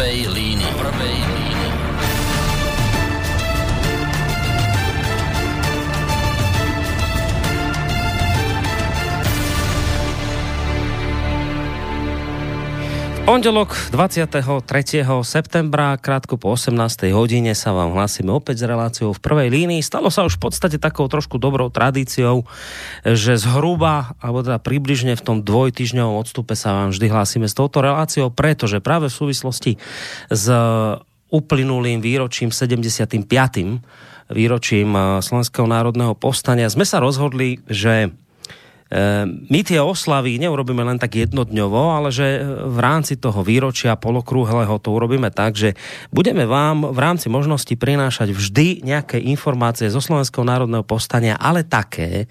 prvej línii. Prvej Pondelok 23. septembra, krátko po 18. hodine sa vám hlasíme opäť s reláciou v prvej línii. Stalo sa už v podstate takou trošku dobrou tradíciou, že zhruba, alebo teda približne v tom dvojtyžňovom odstupe sa vám vždy hlasíme s touto reláciou, pretože práve v súvislosti s uplynulým výročím 75. výročím Slovenského národného povstania sme sa rozhodli, že my tie oslavy neurobíme len tak jednodňovo, ale že v rámci toho výročia polokrúhleho to urobíme tak, že budeme vám v rámci možnosti prinášať vždy nejaké informácie zo Slovenského národného povstania, ale také,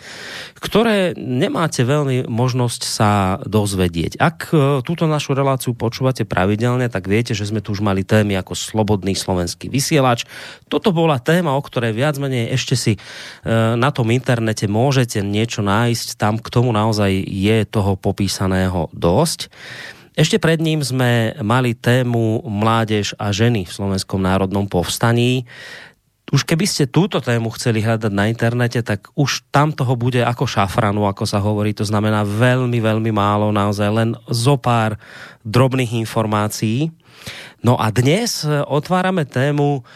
ktoré nemáte veľmi možnosť sa dozvedieť. Ak e, túto našu reláciu počúvate pravidelne, tak viete, že sme tu už mali témy ako Slobodný slovenský vysielač. Toto bola téma, o ktorej viac menej ešte si e, na tom internete môžete niečo nájsť tam, k tomu naozaj je toho popísaného dosť. Ešte pred ním sme mali tému mládež a ženy v Slovenskom národnom povstaní. Už keby ste túto tému chceli hľadať na internete, tak už tam toho bude ako šafranu, ako sa hovorí. To znamená veľmi, veľmi málo, naozaj len zo pár drobných informácií. No a dnes otvárame tému,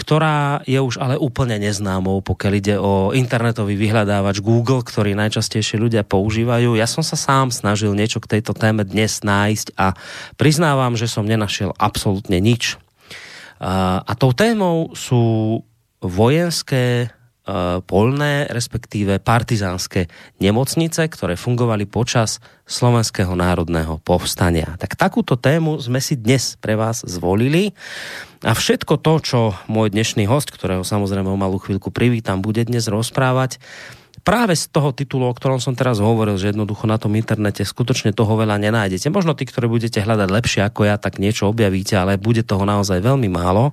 ktorá je už ale úplne neznámou, pokiaľ ide o internetový vyhľadávač Google, ktorý najčastejšie ľudia používajú. Ja som sa sám snažil niečo k tejto téme dnes nájsť a priznávam, že som nenašiel absolútne nič. A, tou témou sú vojenské polné, respektíve partizánske nemocnice, ktoré fungovali počas Slovenského národného povstania. Tak takúto tému sme si dnes pre vás zvolili. A všetko to, čo môj dnešný host, ktorého samozrejme o malú chvíľku privítam, bude dnes rozprávať, práve z toho titulu, o ktorom som teraz hovoril, že jednoducho na tom internete skutočne toho veľa nenájdete. Možno tí, ktorí budete hľadať lepšie ako ja, tak niečo objavíte, ale bude toho naozaj veľmi málo.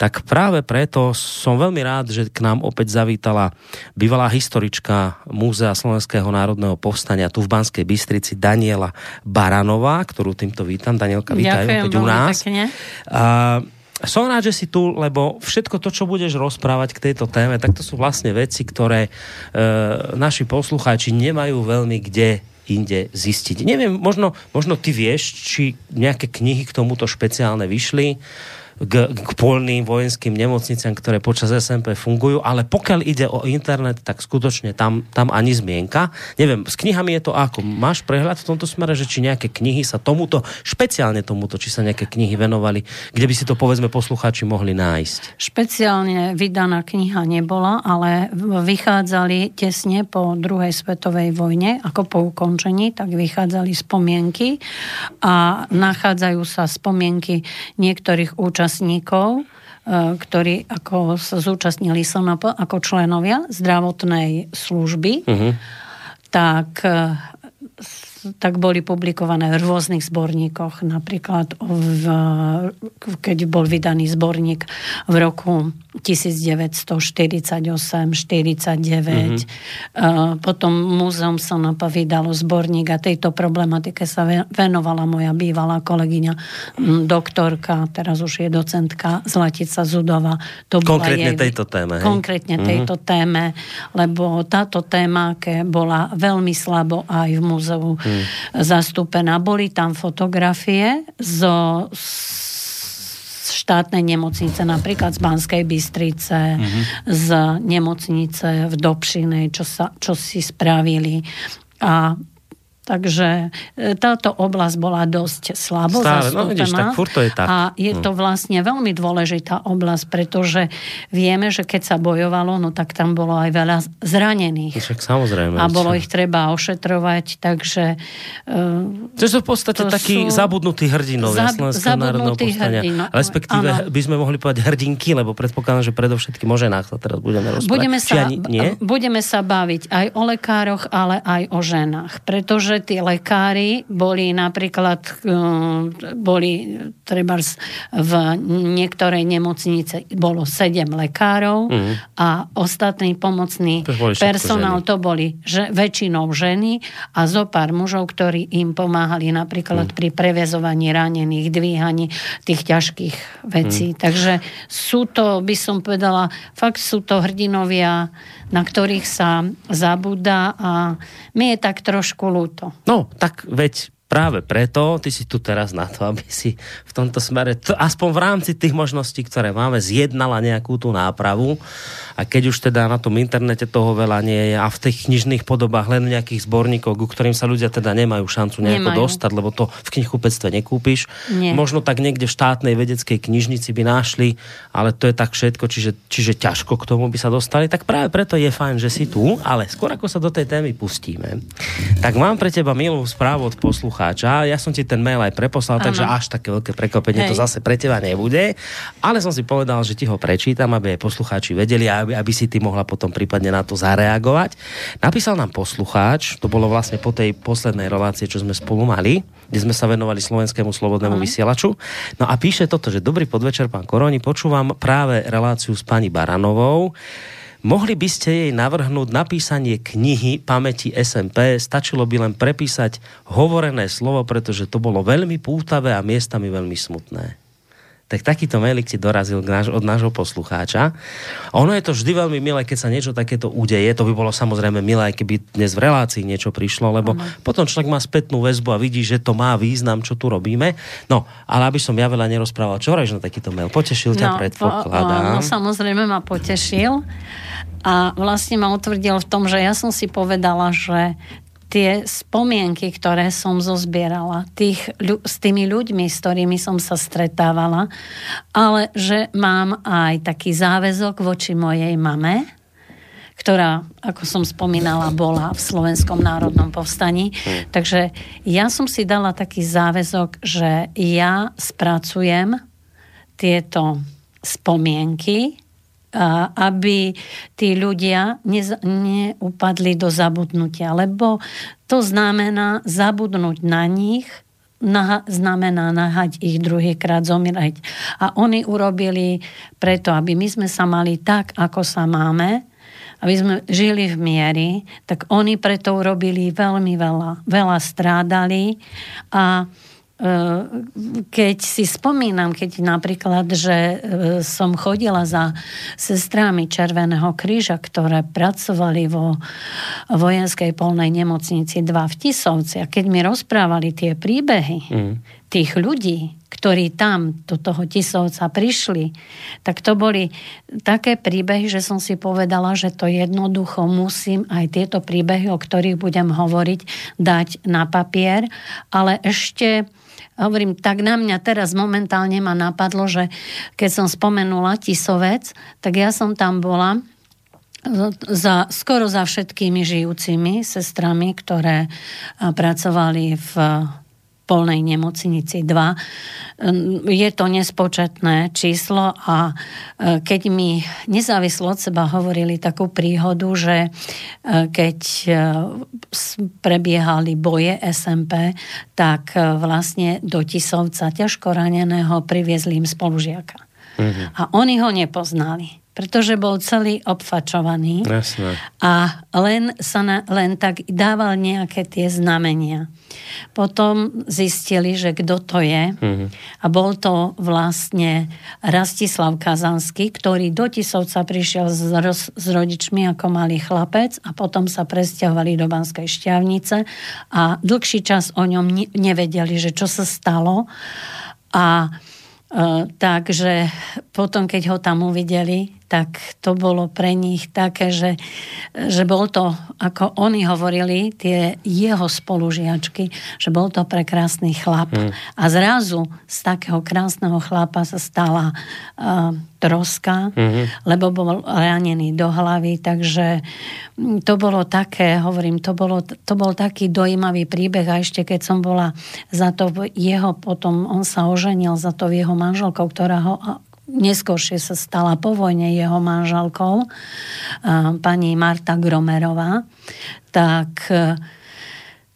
Tak práve preto som veľmi rád, že k nám opäť zavítala bývalá historička Múzea Slovenského národného povstania tu v Banskej Bystrici Daniela Baranová, ktorú týmto vítam. Danielka, vítaj opäť u nás. Pekne. Som rád, že si tu, lebo všetko to, čo budeš rozprávať k tejto téme, tak to sú vlastne veci, ktoré e, naši poslucháči nemajú veľmi kde inde zistiť. Neviem, možno, možno ty vieš, či nejaké knihy k tomuto špeciálne vyšli k, k polným vojenským nemocniciam, ktoré počas SMP fungujú, ale pokiaľ ide o internet, tak skutočne tam, tam ani zmienka. Neviem, s knihami je to ako? Máš prehľad v tomto smere, že či nejaké knihy sa tomuto, špeciálne tomuto, či sa nejaké knihy venovali, kde by si to povedzme poslucháči mohli nájsť? Špeciálne vydaná kniha nebola, ale vychádzali tesne po druhej svetovej vojne, ako po ukončení, tak vychádzali spomienky a nachádzajú sa spomienky niektorých účastníkov účastníkov, e, ktorí ako sa zúčastnili SNP ako členovia zdravotnej služby, uh-huh. tak e, tak boli publikované v rôznych zborníkoch. Napríklad, v, keď bol vydaný zborník v roku 1948, 49. Mm-hmm. Potom Múzeum Sonapa vydalo zborník a tejto problematike sa venovala moja bývalá kolegyňa, doktorka, teraz už je docentka Zlatica Zudova. To konkrétne jej, tejto téme. Hej? Konkrétne mm-hmm. tejto téme, lebo táto téma bola veľmi slabo aj v múzeu zastúpená. Boli tam fotografie zo štátnej nemocnice, napríklad z Banskej Bystrice, mm-hmm. z nemocnice v Dobšinej, čo, sa, čo si spravili. A Takže e, táto oblasť bola dosť slabo Stále, zastúpená. No vidíš, tak furt to je tak. A je to hm. vlastne veľmi dôležitá oblasť, pretože vieme, že keď sa bojovalo, no tak tam bolo aj veľa zranených. Však samozrejme. A bolo ich treba ošetrovať, takže... Uh, to sú v podstate takí sú... zabudnutí hrdinovia zab, povstania. Hrdino, Respektíve ano. by sme mohli povedať hrdinky, lebo predpokladám, že predovšetkým o ženách sa teraz budeme rozprávať. Budeme sa, ani, nie? budeme sa baviť aj o lekároch, ale aj o ženách, pretože pretože tí lekári boli napríklad boli treba v niektorej nemocnice bolo sedem lekárov mm. a ostatný pomocný to personál ženy. to boli že, väčšinou ženy a zo pár mužov, ktorí im pomáhali napríklad mm. pri prevezovaní ranených, dvíhaní tých ťažkých vecí. Mm. Takže sú to, by som povedala, fakt sú to hrdinovia na ktorých sa zabúda a mi je tak trošku ľúto. No, tak veď práve preto ty si tu teraz na to, aby si v tomto smere, to, aspoň v rámci tých možností, ktoré máme, zjednala nejakú tú nápravu a keď už teda na tom internete toho veľa nie je a v tých knižných podobách len nejakých zborníkov, ku ktorým sa ľudia teda nemajú šancu nejako nemajú. dostať, lebo to v knihkupectve nekúpiš. Nie. Možno tak niekde v štátnej vedeckej knižnici by našli, ale to je tak všetko, čiže, čiže ťažko k tomu by sa dostali. Tak práve preto je fajn, že si tu, ale skôr ako sa do tej témy pustíme, tak mám pre teba milú správu od poslucha poslucháča. Ja som ti ten mail aj preposlal, ano. takže až také veľké prekvapenie to zase pre teba nebude. Ale som si povedal, že ti ho prečítam, aby aj poslucháči vedeli, aby, aby si ty mohla potom prípadne na to zareagovať. Napísal nám poslucháč, to bolo vlastne po tej poslednej relácie, čo sme spolu mali, kde sme sa venovali slovenskému slobodnému ano. vysielaču. No a píše toto, že dobrý podvečer, pán Koroni, počúvam práve reláciu s pani Baranovou. Mohli by ste jej navrhnúť napísanie knihy pamäti SMP, stačilo by len prepísať hovorené slovo, pretože to bolo veľmi pútavé a miestami veľmi smutné tak takýto mailik ti dorazil od nášho poslucháča. A ono je to vždy veľmi milé, keď sa niečo takéto udeje. To by bolo samozrejme milé, keby dnes v relácii niečo prišlo, lebo ano. potom človek má spätnú väzbu a vidí, že to má význam, čo tu robíme. No, ale aby som ja veľa nerozprával, čo hovoríš na takýto mail? Potešil ťa, no, predpokladám. No, samozrejme ma potešil a vlastne ma utvrdil v tom, že ja som si povedala, že tie spomienky, ktoré som zozbierala tých, s tými ľuďmi, s ktorými som sa stretávala, ale že mám aj taký záväzok voči mojej mame, ktorá, ako som spomínala, bola v Slovenskom národnom povstaní. Hmm. Takže ja som si dala taký záväzok, že ja spracujem tieto spomienky aby tí ľudia neupadli do zabudnutia, lebo to znamená zabudnúť na nich, na, znamená nahať ich druhýkrát zomrieť. A oni urobili preto, aby my sme sa mali tak, ako sa máme, aby sme žili v miery, tak oni preto urobili veľmi veľa. Veľa strádali a keď si spomínam, keď napríklad, že e, som chodila za sestrami Červeného kríža, ktoré pracovali vo vojenskej polnej nemocnici 2 v Tisovci a keď mi rozprávali tie príbehy mm. tých ľudí, ktorí tam do toho Tisovca prišli, tak to boli také príbehy, že som si povedala, že to jednoducho musím aj tieto príbehy, o ktorých budem hovoriť, dať na papier, ale ešte hovorím, tak na mňa teraz momentálne ma napadlo, že keď som spomenula Tisovec, tak ja som tam bola za, skoro za všetkými žijúcimi sestrami, ktoré pracovali v polnej nemocnici 2. Je to nespočetné číslo a e, keď mi nezávislo od seba hovorili takú príhodu, že e, keď e, prebiehali boje SMP, tak vlastne do Tisovca ťažko raneného priviezli im spolužiaka. Mm-hmm. A oni ho nepoznali pretože bol celý obfačovaný Jasne. a len, sa na, len tak dával nejaké tie znamenia. Potom zistili, že kto to je mm-hmm. a bol to vlastne Rastislav Kazanský, ktorý do Tisovca prišiel s, roz, s rodičmi ako malý chlapec a potom sa presťahovali do Banskej šťavnice a dlhší čas o ňom nevedeli, že čo sa stalo a Uh, takže potom, keď ho tam uvideli, tak to bolo pre nich také, že, že bol to, ako oni hovorili, tie jeho spolužiačky, že bol to prekrásny chlap. Mm. A zrazu z takého krásneho chlapa sa stala uh, troska, mm-hmm. lebo bol ranený do hlavy, takže mm, to bolo také, hovorím, to, bolo, to bol taký dojímavý príbeh a ešte keď som bola za to jeho, potom on sa oženil za to jeho manželkou, ktorá ho neskôršie sa stala po vojne jeho manželkou, pani Marta Gromerová, tak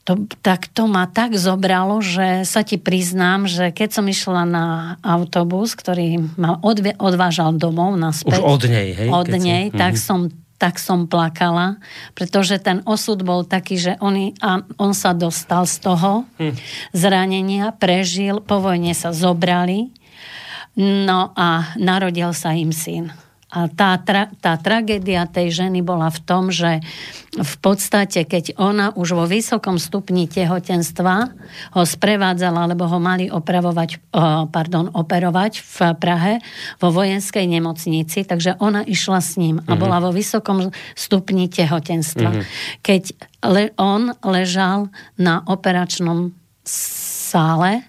to, tak to ma tak zobralo, že sa ti priznám, že keď som išla na autobus, ktorý ma odve, odvážal domov naspäť. Už od nej, hej? Od nej, si... tak mm-hmm. som tak som plakala, pretože ten osud bol taký, že on, a on sa dostal z toho hm. zranenia, prežil, po vojne sa zobrali, no a narodil sa im syn. A tá, tra, tá tragédia tej ženy bola v tom, že v podstate, keď ona už vo vysokom stupni tehotenstva ho sprevádzala, lebo ho mali opravovať, pardon, operovať v Prahe vo vojenskej nemocnici, takže ona išla s ním a mm-hmm. bola vo vysokom stupni tehotenstva. Mm-hmm. Keď le, on ležal na operačnom sále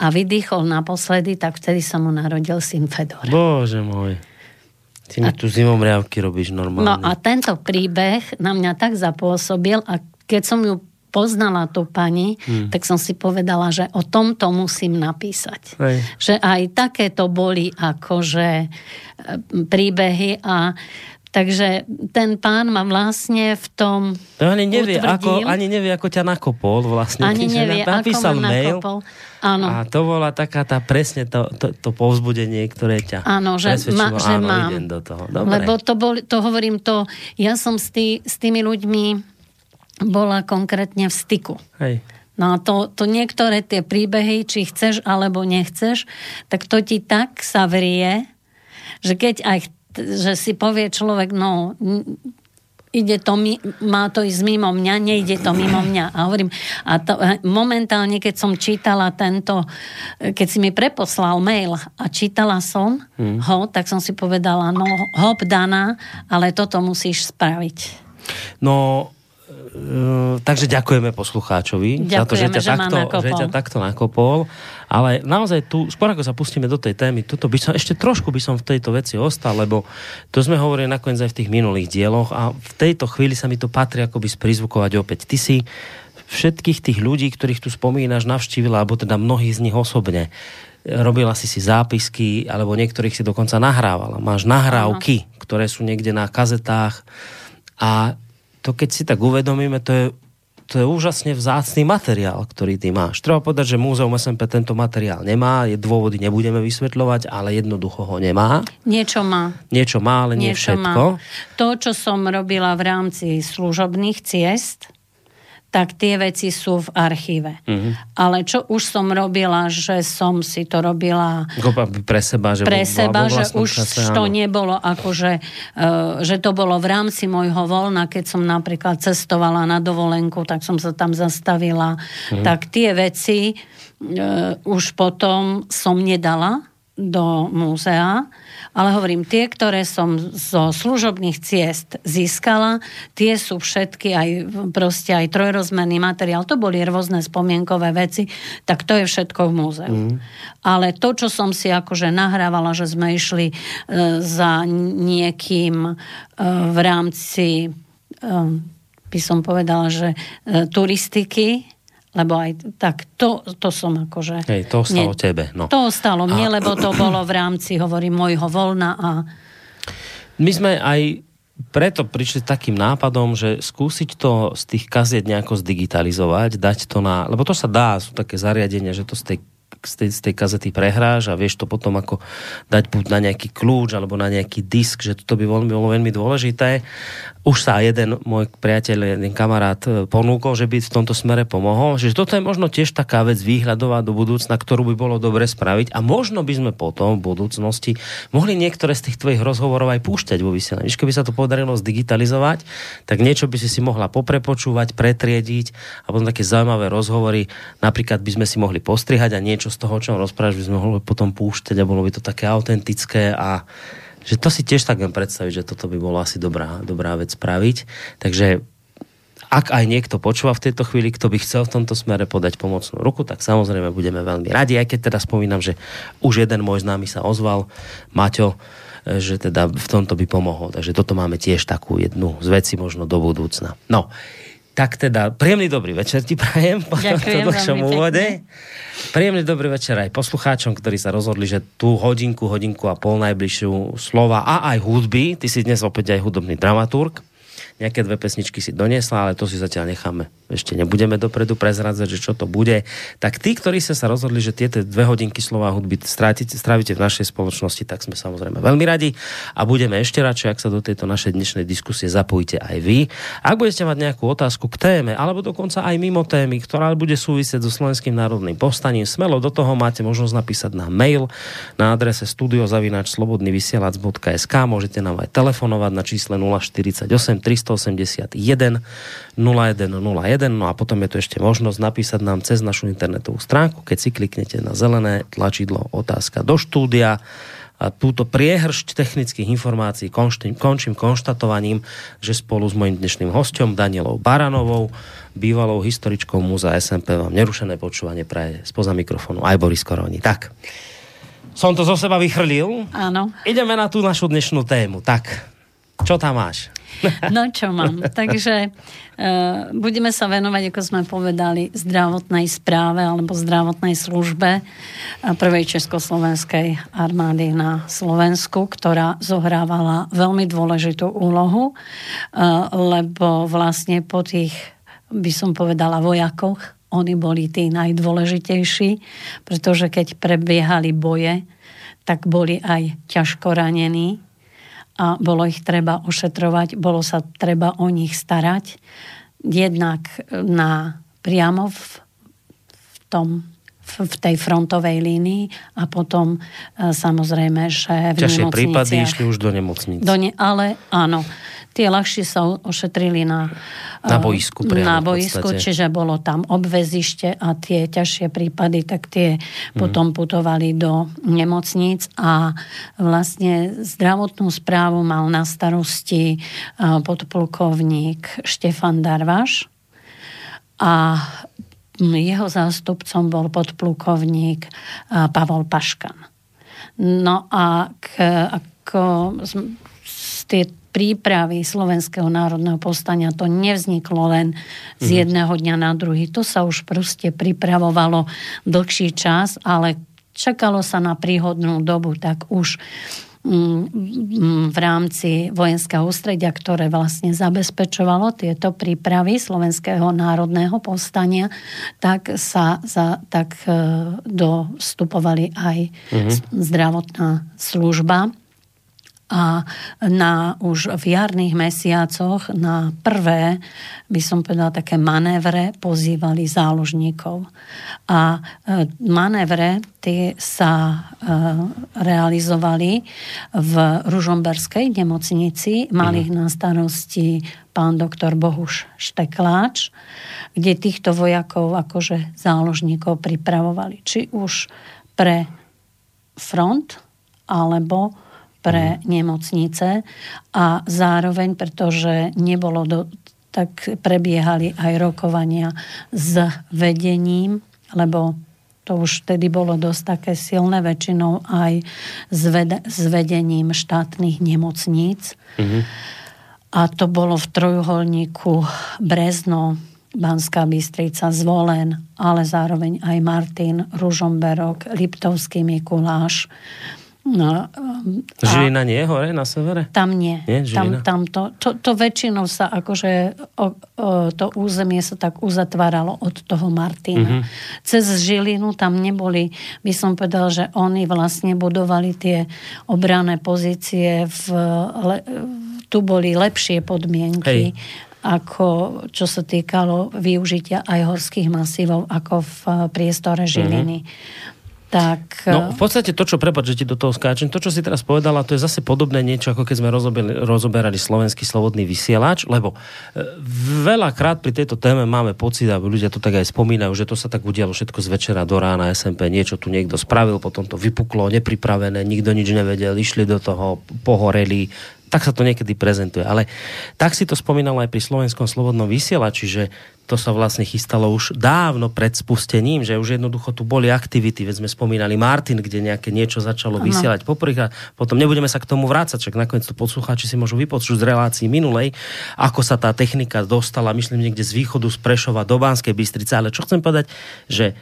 a vydýchol naposledy, tak vtedy sa mu narodil syn Fedor. Bože môj. Ty mi tu zimomriavky robíš normálne. No a tento príbeh na mňa tak zapôsobil a keď som ju poznala tú pani, hmm. tak som si povedala, že o tomto musím napísať. Hej. Že aj takéto boli akože e, príbehy a Takže ten pán ma vlastne v tom to ani nevie, ako, ani nevie, ako ťa nakopol vlastne. Ani nevie, napísal ako ma mail nakopol. Áno. A to bola taká tá presne to, to, to povzbudenie, ktoré ťa áno, že, ma, že áno, mám. idem do toho. Dobre. Lebo to, bol, to hovorím to, ja som s, tý, s tými ľuďmi bola konkrétne v styku. Hej. No a to, to niektoré tie príbehy, či chceš alebo nechceš, tak to ti tak sa vrie, že keď aj že si povie človek, no ide to, má to ísť mimo mňa, nejde to mimo mňa. A hovorím, a to, momentálne, keď som čítala tento, keď si mi preposlal mail a čítala som hmm. ho, tak som si povedala, no hop daná, ale toto musíš spraviť. No, takže ďakujeme poslucháčovi ďakujeme, za to, že ťa, že takto, že ťa takto nakopol. Ale naozaj tu, skôr ako sa pustíme do tej témy, tuto by som, ešte trošku by som v tejto veci ostal, lebo to sme hovorili nakoniec aj v tých minulých dieloch a v tejto chvíli sa mi to patrí akoby sprizvukovať opäť. Ty si všetkých tých ľudí, ktorých tu spomínaš, navštívila, alebo teda mnohí z nich osobne. Robila si si zápisky, alebo niektorých si dokonca nahrávala. Máš nahrávky, ano. ktoré sú niekde na kazetách a to keď si tak uvedomíme, to je, to je úžasne vzácný materiál, ktorý ty máš. Treba povedať, že Múzeum SMP tento materiál nemá, je dôvody nebudeme vysvetľovať, ale jednoducho ho nemá. Niečo má. Niečo má, ale nie Niečo všetko. Má. To, čo som robila v rámci služobných ciest, tak tie veci sú v archíve. Mm-hmm. Ale čo už som robila, že som si to robila pre seba, že, pre seba, že už čase, to áno. nebolo ako, že, uh, že to bolo v rámci môjho voľna, keď som napríklad cestovala na dovolenku, tak som sa tam zastavila. Mm-hmm. Tak tie veci uh, už potom som nedala do múzea, ale hovorím, tie, ktoré som zo služobných ciest získala, tie sú všetky aj proste aj trojrozmerný materiál, to boli rôzne spomienkové veci, tak to je všetko v múzeu. Mm. Ale to, čo som si akože nahrávala, že sme išli e, za niekým e, v rámci, e, by som povedala, že e, turistiky, lebo aj tak to, to som akože... Hej, to ostalo nie, tebe. No. To ostalo mne, a... lebo to bolo v rámci, hovorím, môjho voľna a... My sme aj preto prišli takým nápadom, že skúsiť to z tých kaziet nejako zdigitalizovať, dať to na... Lebo to sa dá, sú také zariadenia, že to z tej z tej, z tej kazety prehráš a vieš to potom ako dať buď na nejaký kľúč alebo na nejaký disk, že toto by bolo veľmi dôležité už sa jeden môj priateľ, jeden kamarát e, ponúkol, že by v tomto smere pomohol. Že toto je možno tiež taká vec výhľadová do budúcna, ktorú by bolo dobre spraviť a možno by sme potom v budúcnosti mohli niektoré z tých tvojich rozhovorov aj púšťať vo vysielaní. Keby sa to podarilo zdigitalizovať, tak niečo by si si mohla poprepočúvať, pretriediť a potom také zaujímavé rozhovory. Napríklad by sme si mohli postrihať a niečo z toho, o čom rozprávaš, by sme mohli potom púšťať a bolo by to také autentické a že to si tiež tak viem predstaviť, že toto by bolo asi dobrá, dobrá vec spraviť. Takže ak aj niekto počúva v tejto chvíli, kto by chcel v tomto smere podať pomocnú ruku, tak samozrejme budeme veľmi radi, aj keď teda spomínam, že už jeden môj známy sa ozval, Maťo, že teda v tomto by pomohol. Takže toto máme tiež takú jednu z veci možno do budúcna. No, tak teda, príjemný dobrý večer ti prajem po tomto dlhšom úvode. Príjemný dobrý večer aj poslucháčom, ktorí sa rozhodli, že tú hodinku, hodinku a pol najbližšiu slova a aj hudby, ty si dnes opäť aj hudobný dramaturg, nejaké dve pesničky si doniesla, ale to si zatiaľ necháme. Ešte nebudeme dopredu prezradzať, že čo to bude. Tak tí, ktorí sa sa rozhodli, že tieto dve hodinky slova hudby strávite, strávite v našej spoločnosti, tak sme samozrejme veľmi radi a budeme ešte radšej, ak sa do tejto našej dnešnej diskusie zapojíte aj vy. Ak budete mať nejakú otázku k téme, alebo dokonca aj mimo témy, ktorá bude súvisieť so Slovenským národným povstaním, smelo do toho máte možnosť napísať na mail na adrese studiozavinačslobodnyvysielac.sk môžete nám aj telefonovať na čísle 048 381 0101. No a potom je tu ešte možnosť napísať nám cez našu internetovú stránku, keď si kliknete na zelené tlačidlo otázka do štúdia. A túto priehršť technických informácií končím, končím konštatovaním, že spolu s mojim dnešným hostom Danielou Baranovou, bývalou historičkou Múza SMP, vám nerušené počúvanie praje spoza mikrofónu aj Boris Koroni. Tak, som to zo seba vychrlil. Áno. Ideme na tú našu dnešnú tému. Tak, čo tam máš? No čo mám. Takže uh, budeme sa venovať, ako sme povedali, zdravotnej správe alebo zdravotnej službe prvej Československej armády na Slovensku, ktorá zohrávala veľmi dôležitú úlohu, uh, lebo vlastne po tých, by som povedala, vojakoch, oni boli tí najdôležitejší, pretože keď prebiehali boje, tak boli aj ťažko ranení, a bolo ich treba ošetrovať, bolo sa treba o nich starať. Jednak na, priamo v, v tom v tej frontovej línii a potom e, samozrejme, že v Ťažšie prípady išli už do nemocnic. Do ne, ale áno, Tie ľahšie sa ošetrili na, na boisku. na boisku, čiže bolo tam obvezište a tie ťažšie prípady, tak tie mm. potom putovali do nemocníc a vlastne zdravotnú správu mal na starosti podplukovník Štefan Darvaš a jeho zástupcom bol podplukovník Pavol Paškan. No a k, ako tie prípravy Slovenského národného povstania to nevzniklo len z mhm. jedného dňa na druhý. To sa už proste pripravovalo dlhší čas, ale čakalo sa na príhodnú dobu, tak už mm, mm, v rámci vojenského ústredia, ktoré vlastne zabezpečovalo tieto prípravy Slovenského národného povstania, tak sa za, tak e, dostupovali aj mm-hmm. zdravotná služba a na už v jarných mesiacoch na prvé, by som povedala, také manévre pozývali záložníkov. A e, manévre tie sa e, realizovali v Ružomberskej nemocnici. Mali ich na starosti pán doktor Bohuš Štekláč, kde týchto vojakov akože záložníkov pripravovali. Či už pre front, alebo pre nemocnice a zároveň, pretože nebolo do, tak prebiehali aj rokovania s vedením, lebo to už vtedy bolo dosť také silné, väčšinou aj s, ved- s vedením štátnych nemocníc. Mm-hmm. A to bolo v trojuholníku Brezno, Banská Bystrica, Zvolen, ale zároveň aj Martin, Ružomberok, Liptovský Mikuláš. No, Žilina nie hore na severe? Tam nie. nie tam, tam to, to, to väčšinou sa akože o, o, to územie sa tak uzatváralo od toho Martina. Mm-hmm. Cez Žilinu tam neboli, by som povedal, že oni vlastne budovali tie obrané pozície v, le, tu boli lepšie podmienky. Hej ako čo sa týkalo využitia aj horských masívov ako v priestore Žiliny. Mm-hmm tak... No v podstate to, čo, prepáč, že ti do toho skáčem, to, čo si teraz povedala, to je zase podobné niečo, ako keď sme rozoberali, rozoberali slovenský slobodný vysielač, lebo e, veľakrát pri tejto téme máme pocit, a ľudia to tak aj spomínajú, že to sa tak udialo všetko z večera do rána SMP, niečo tu niekto spravil, potom to vypuklo, nepripravené, nikto nič nevedel, išli do toho, pohoreli, tak sa to niekedy prezentuje. Ale tak si to spomínal aj pri slovenskom slobodnom vysielači, že to sa vlastne chystalo už dávno pred spustením, že už jednoducho tu boli aktivity, veď sme spomínali Martin, kde nejaké niečo začalo ano. vysielať poprvýkrát, potom nebudeme sa k tomu vrácať, však nakoniec to poslucháči si môžu vypočuť z relácií minulej, ako sa tá technika dostala, myslím niekde z východu z Prešova do Banskej Bystrice, ale čo chcem povedať, že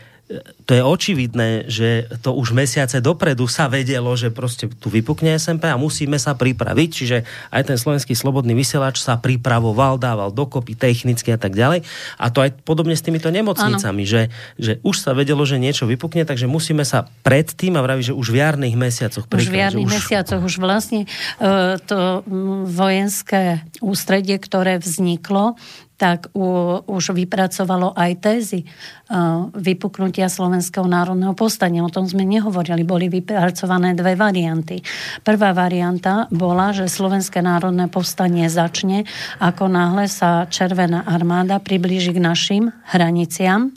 to je očividné, že to už mesiace dopredu sa vedelo, že proste tu vypukne SMP a musíme sa pripraviť, čiže aj ten slovenský slobodný vysielač sa pripravoval, dával dokopy technicky a tak ďalej. A to aj podobne s týmito nemocnicami, že, že už sa vedelo, že niečo vypukne, takže musíme sa predtým a vraví, že už v jarných mesiacoch pripraviť. Už v jarných už... mesiacoch už vlastne uh, to vojenské ústredie, ktoré vzniklo, tak u, už vypracovalo aj tézy uh, vypuknutia Slovenského národného povstania. O tom sme nehovorili, boli vypracované dve varianty. Prvá varianta bola, že Slovenské národné povstanie začne, ako náhle sa Červená armáda priblíži k našim hraniciam.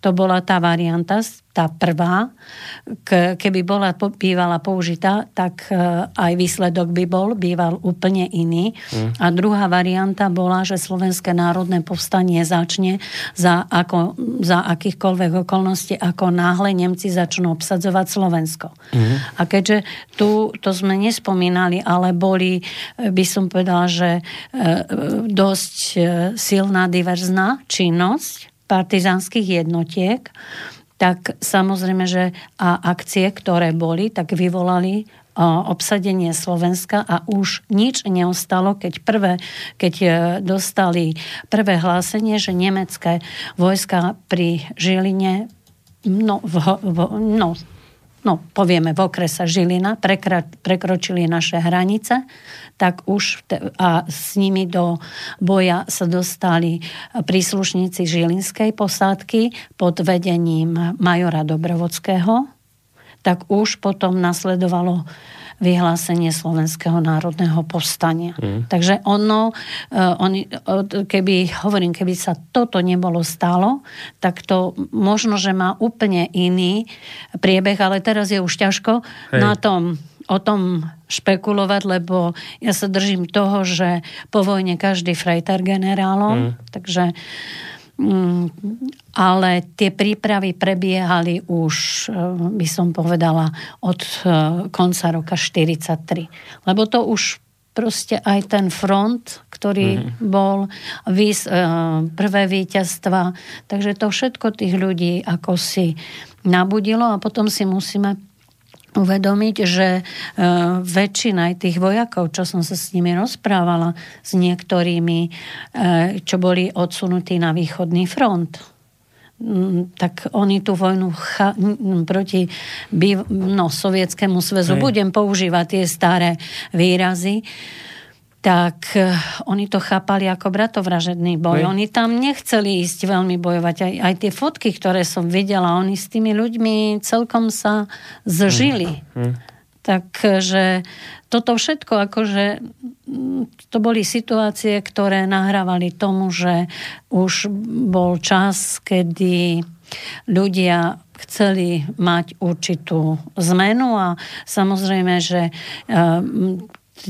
To bola tá varianta, tá prvá. Keby bola bývala použitá, tak e, aj výsledok by bol, býval úplne iný. Mm. A druhá varianta bola, že Slovenské národné povstanie začne za, ako, za akýchkoľvek okolností, ako náhle Nemci začnú obsadzovať Slovensko. Mm. A keďže tu, to sme nespomínali, ale boli, e, by som povedala, že e, dosť silná diverzná činnosť, partizánskych jednotiek, tak samozrejme, že a akcie, ktoré boli, tak vyvolali obsadenie Slovenska a už nič neostalo, keď, prvé, keď e, dostali prvé hlásenie, že nemecké vojska pri Žiline no, v, v, no, no povieme v okrese Žilina, prekra, prekročili naše hranice, tak už te, a s nimi do boja sa dostali príslušníci Žilinskej posádky pod vedením majora Dobrovodského, tak už potom nasledovalo vyhlásenie Slovenského národného povstania. Mm. Takže ono, e, on, keby, hovorím, keby sa toto nebolo stalo, tak to možno, že má úplne iný priebeh, ale teraz je už ťažko Hej. na tom o tom špekulovať, lebo ja sa držím toho, že po vojne každý frajtar generálom, mm. takže ale tie prípravy prebiehali už, e, by som povedala, od e, konca roka 43. Lebo to už proste aj ten front, ktorý mm. bol vys, e, prvé víťazstva. Takže to všetko tých ľudí ako si nabudilo a potom si musíme uvedomiť, že e, väčšina aj tých vojakov, čo som sa s nimi rozprávala, s niektorými, e, čo boli odsunutí na východný front, tak oni tú vojnu cha- proti no, sovietskému zväzu, budem používať tie staré výrazy, tak eh, oni to chápali ako bratovražedný boj. Hej. Oni tam nechceli ísť veľmi bojovať. Aj, aj tie fotky, ktoré som videla, oni s tými ľuďmi celkom sa zžili. Hmm. Takže toto všetko, akože to boli situácie, ktoré nahrávali tomu, že už bol čas, kedy ľudia chceli mať určitú zmenu a samozrejme, že eh,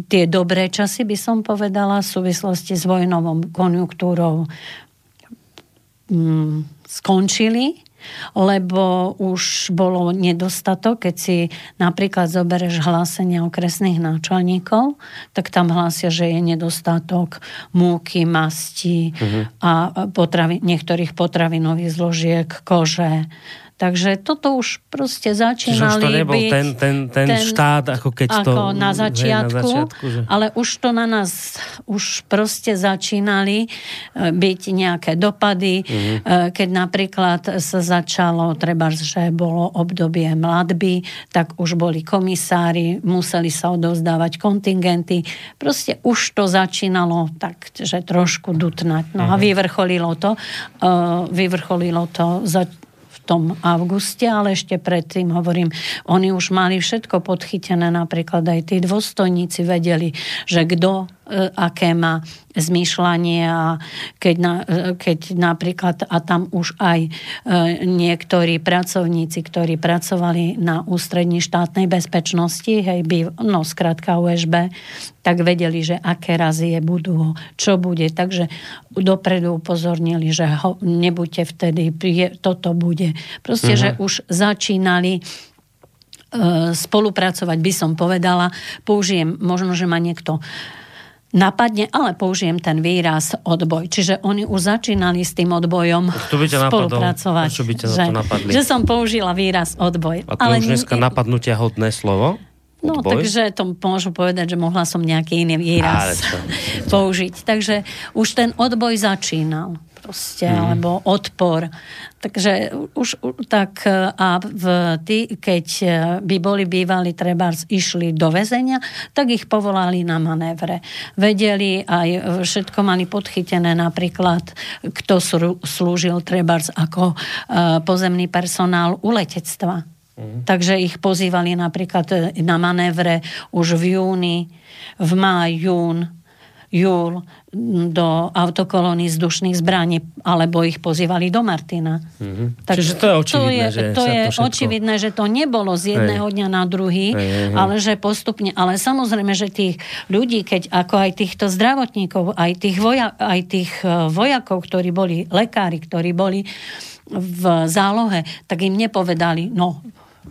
tie dobré časy, by som povedala, v súvislosti s vojnovou konjunktúrou mm, skončili, lebo už bolo nedostatok, keď si napríklad zobereš hlásenia okresných náčelníkov, tak tam hlásia, že je nedostatok múky, masti uh-huh. a potravi, niektorých potravinových zložiek, kože, Takže toto už proste začínali Čiže už to nebol byť ten, ten, ten, ten štát, ako keď ako to... na začiatku, na začiatku že... ale už to na nás, už proste začínali e, byť nejaké dopady, uh-huh. keď napríklad sa začalo, treba, že bolo obdobie mladby, tak už boli komisári, museli sa odovzdávať kontingenty, proste už to začínalo tak, že trošku dutnať. No uh-huh. a mhm. vyvrcholilo to, uh, vyvrcholilo to za, tom auguste, ale ešte predtým hovorím, oni už mali všetko podchytené, napríklad aj tí dôstojníci vedeli, že kto aké má zmýšľanie a keď, na, e, keď napríklad, a tam už aj e, niektorí pracovníci, ktorí pracovali na ústrední štátnej bezpečnosti, hej, by, no skrátka USB, tak vedeli, že aké razie budú, čo bude. Takže dopredu upozornili, že ho, nebuďte vtedy, toto bude. Proste, uh-huh. že už začínali e, spolupracovať, by som povedala. Použijem, možno, že ma niekto napadne, ale použijem ten výraz odboj. Čiže oni už začínali s tým odbojom to by ťa spolupracovať. Napadol, by ťa že, napadli? že som použila výraz odboj. A to ale už dneska napadnutia hodné slovo? No, Odboj? takže to môžu povedať, že mohla som nejaký iný výraz použiť. Takže už ten odboj začínal proste, mm. alebo odpor. Takže už tak a v, tí, keď by boli bývali treba išli do väzenia, tak ich povolali na manévre. Vedeli aj všetko mali podchytené napríklad, kto slúžil treba ako pozemný personál u letectva. Mm. Takže ich pozývali napríklad na manévre už v júni, v máj, jún, júl do autokolóny vzdušných zbraní, alebo ich pozývali do Martina. Mm-hmm. Tak Čiže to je očividné, to je, že to je všetko... očividné, že to nebolo z jedného dňa na druhý, hej. ale že postupne. Ale samozrejme, že tých ľudí, keď ako aj týchto zdravotníkov, aj tých, voja, aj tých e, vojakov, ktorí boli lekári, ktorí boli v zálohe, tak im nepovedali, no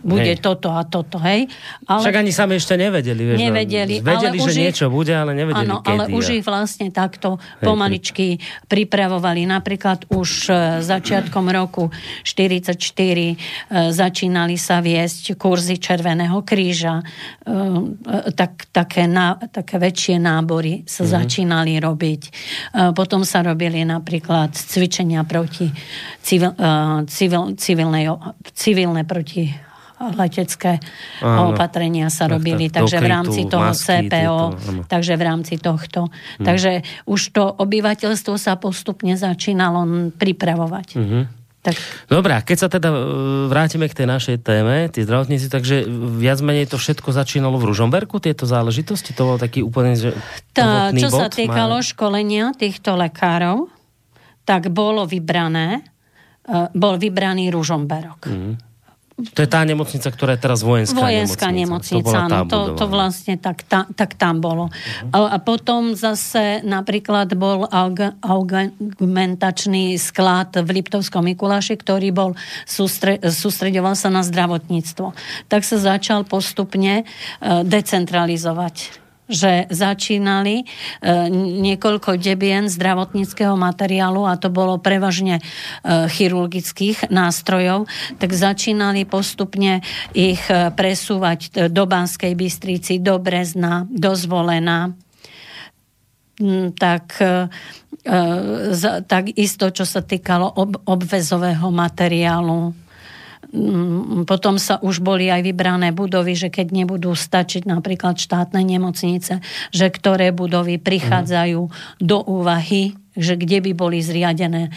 bude hej. toto a toto, hej. Ale... Však ani sami ešte nevedeli. Vieš, nevedeli. No, vedeli, že ich... niečo bude, ale nevedeli áno, kedy. ale už ich vlastne takto hej, pomaličky pripravovali. Napríklad už e, začiatkom roku 44 e, začínali sa viesť kurzy Červeného kríža. E, tak, také, na, také väčšie nábory sa mm-hmm. začínali robiť. Potom sa robili napríklad cvičenia proti civil, civil, civilnej, civilné proti letecké áno, opatrenia sa robili, tak, takže v rámci toho masky, CPO, tieto, takže v rámci tohto. Hmm. Takže už to obyvateľstvo sa postupne začínalo pripravovať. Tak. Dobre, keď sa teda e, vrátime k tej našej téme, tí zdravotníci, takže viac menej to všetko začínalo v Ružomberku, tieto záležitosti? To bol taký úplne, že Tá, Čo bod, sa týkalo má... školenia týchto lekárov, tak bolo vybrané, e, bol vybraný Ružomberok. Mm. To je tá nemocnica, ktorá je teraz vojenská, vojenská nemocnica. nemocnica to, to, to vlastne tak, ta, tak tam bolo. Uh-huh. A potom zase napríklad bol augmentačný sklad v Liptovskom Mikuláši, ktorý bol sústre, sústreďoval sa na zdravotníctvo. Tak sa začal postupne uh, decentralizovať že začínali e, niekoľko debien zdravotníckého materiálu a to bolo prevažne e, chirurgických nástrojov, tak začínali postupne ich e, presúvať do Banskej Bystrici, do Brezna, do Zvolena. Mm, tak, tak isto, čo sa týkalo ob, obvezového materiálu potom sa už boli aj vybrané budovy, že keď nebudú stačiť napríklad štátne nemocnice, že ktoré budovy prichádzajú mm. do úvahy, že kde by boli zriadené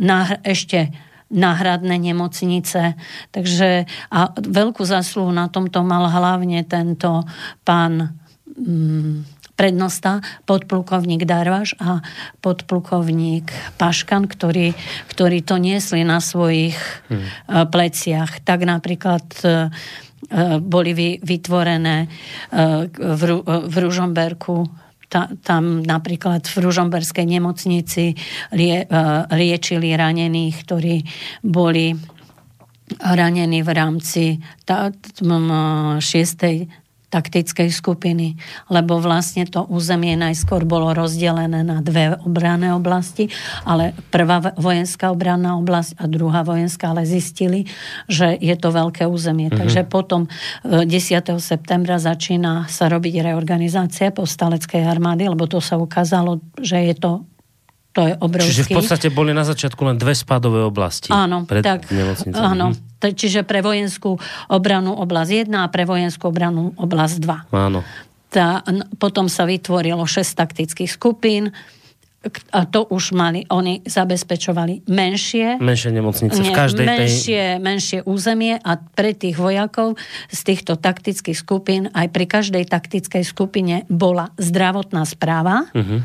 náhr- ešte náhradné nemocnice. Takže a veľkú zásluhu na tomto mal hlavne tento pán um, prednosta, podplukovník Darvaš a podplukovník Paškan, ktorí, ktorí to niesli na svojich hmm. pleciach. Tak napríklad e, e, boli vytvorené v, Ružomberku ta, tam napríklad v Ružomberskej nemocnici lie, liečili ranených, ktorí boli ranení v rámci tá, 6 taktickej skupiny, lebo vlastne to územie najskôr bolo rozdelené na dve obranné oblasti, ale prvá vojenská obranná oblasť a druhá vojenská, ale zistili, že je to veľké územie. Mm-hmm. Takže potom 10. E, septembra začína sa robiť reorganizácia povstaleckej armády, lebo to sa ukázalo, že je to to je obrovský. Čiže v podstate boli na začiatku len dve spádové oblasti. Áno, pred tak, áno. Mhm. Čiže pre vojenskú obranú oblasť 1 a pre vojenskú obranú oblasť 2. Áno. Tá, potom sa vytvorilo 6 taktických skupín a to už mali, oni zabezpečovali menšie, menšie nemocnice v každej menšie, tej... menšie územie a pre tých vojakov z týchto taktických skupín aj pri každej taktickej skupine bola zdravotná správa. Uh-huh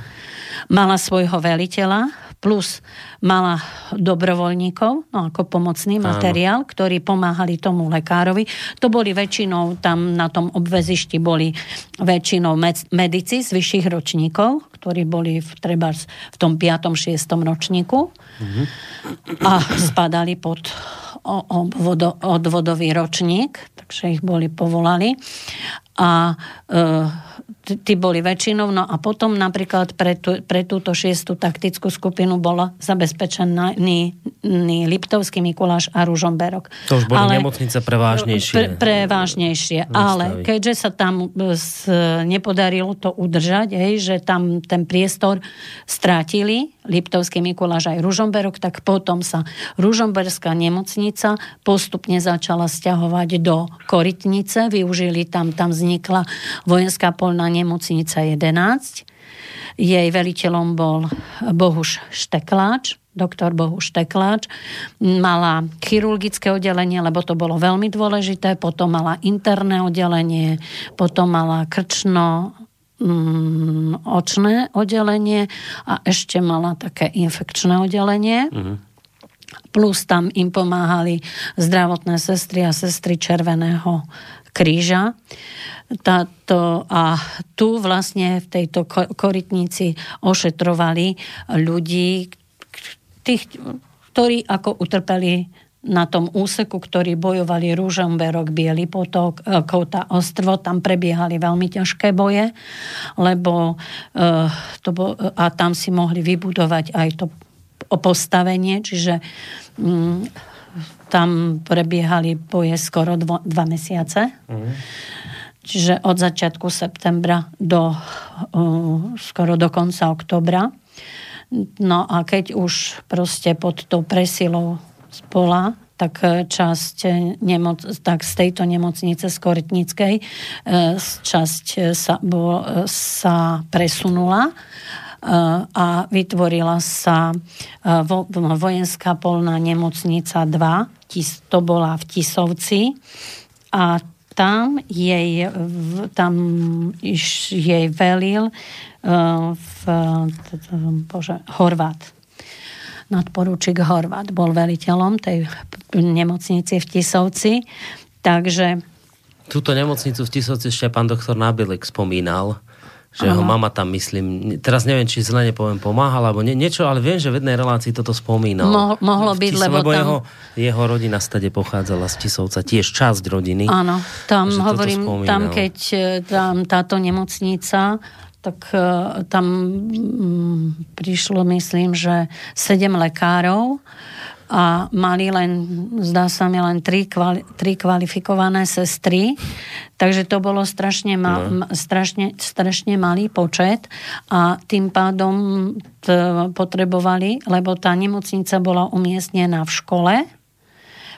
mala svojho veliteľa, plus mala dobrovoľníkov, no ako pomocný materiál, Áno. ktorí pomáhali tomu lekárovi. To boli väčšinou, tam na tom obvezišti boli väčšinou medici z vyšších ročníkov, ktorí boli v, treba v tom 5. 6. ročníku mm-hmm. a spadali pod odvodo, odvodový ročník, takže ich boli povolali. A e, tí boli väčšinou. No a potom napríklad pre, tú, pre túto šiestu taktickú skupinu bola zabezpečený Liptovský Mikuláš a Ružomberok. To už boli ale, nemocnice prevážnejšie. Pre, prevážnejšie. Výstavy. Ale keďže sa tam s, nepodarilo to udržať, hej, že tam ten priestor strátili, Liptovský Mikuláš aj Ružomberok, tak potom sa Ružomberská nemocnica postupne začala stiahovať do Korytnice. Využili tam, tam vznikla vojenská polná nemocnica 11. Jej veliteľom bol Bohuš Štekláč, doktor Bohuš Štekláč. Mala chirurgické oddelenie, lebo to bolo veľmi dôležité, potom mala interné oddelenie, potom mala krčno mm, očné oddelenie a ešte mala také infekčné oddelenie. Uh-huh. Plus tam im pomáhali zdravotné sestry a sestry Červeného kríža. Táto, a tu vlastne v tejto korytnici ošetrovali ľudí, tých, ktorí ako utrpeli na tom úseku, ktorí bojovali Rúžomberok, Bielý potok, e, Kouta Ostro, tam prebiehali veľmi ťažké boje, lebo uh, to bo, a tam si mohli vybudovať aj to postavenie, čiže um, tam prebiehali boje skoro dvo, dva mesiace. Mm. Čiže od začiatku septembra do uh, skoro do konca oktobra. No a keď už proste pod tou presilou spola, tak e, časť e, nemoc, tak z tejto nemocnice z Korytnickej e, časť sa, bo, sa presunula a vytvorila sa vojenská polná nemocnica 2, to bola v Tisovci a tam jej, tam jej velil v, bože, Horvát nadporúčik Horvat bol veliteľom tej nemocnici v Tisovci. Takže... Túto nemocnicu v Tisovci ešte pán doktor Nabilik spomínal, že Aha. ho mama tam, myslím, teraz neviem, či zle nepoviem, pomáhala, alebo nie, niečo, ale viem, že v jednej relácii toto spomínal. Mo, mohlo byť, Tisov, lebo, lebo tam... jeho, jeho rodina stade pochádzala z Tisovca, tiež časť rodiny. Áno, tam hovorím, tam keď e, tam táto nemocnica tak e, tam mm, prišlo, myslím, že sedem lekárov a mali len, zdá sa mi, len tri, kvali, tri kvalifikované sestry, takže to bolo strašne, ma, no. strašne, strašne malý počet a tým pádom potrebovali, lebo tá nemocnica bola umiestnená v škole,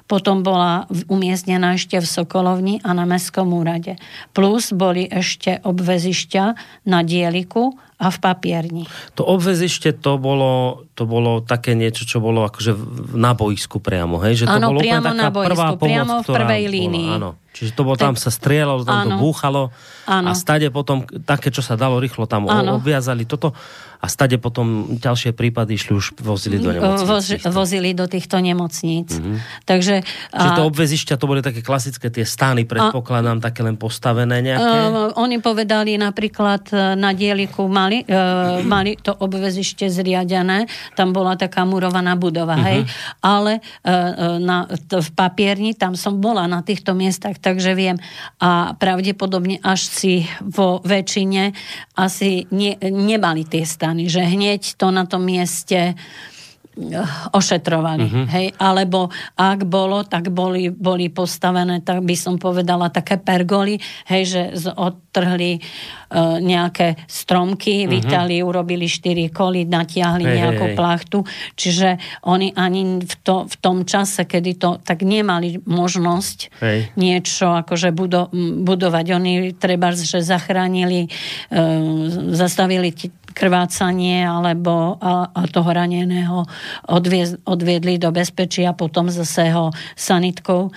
potom bola umiestnená ešte v Sokolovni a na Mestskom úrade. Plus boli ešte obvezišťa na dieliku a v papierni. To obvezište to bolo, to bolo také niečo, čo bolo akože na boisku priamo, hej? Že to áno, bolo priamo na boisku, pomoc, priamo v prvej línii. áno. Čiže to bolo, tam sa strieľalo, tam áno. to búchalo áno. a stade potom také, čo sa dalo rýchlo tam áno. obviazali toto a stade potom ďalšie prípady išli už vozili do nemocníc. Voz, vozili do týchto nemocníc. Mm-hmm. Takže, a... Čiže to obvezišťa, to boli také klasické tie stány, predpokladám, a... také len postavené nejaké? Uh, oni povedali napríklad e, na dieliku mali, uh, mali to obvezište zriadené, tam bola taká murovaná budova, mm-hmm. hej, ale uh, na, to, v papierni, tam som bola na týchto miestach, takže viem a pravdepodobne až si vo väčšine asi ne, nemali tie stány strany, že hneď to na tom mieste eh, ošetrovali. Uh-huh. Hej? Alebo ak bolo, tak boli, boli postavené, tak by som povedala, také pergoly, hej, že odtrhli uh, nejaké stromky, uh-huh. vytali, urobili štyri koly, natiahli hej, nejakú hej, plachtu. Čiže oni ani v, to, v tom čase, kedy to tak nemali možnosť hej. niečo akože budo, budovať. Oni treba, že zachránili, uh, zastavili krvácanie alebo a, a toho raneného odviez, odviedli do bezpečia, potom zase ho sanitkou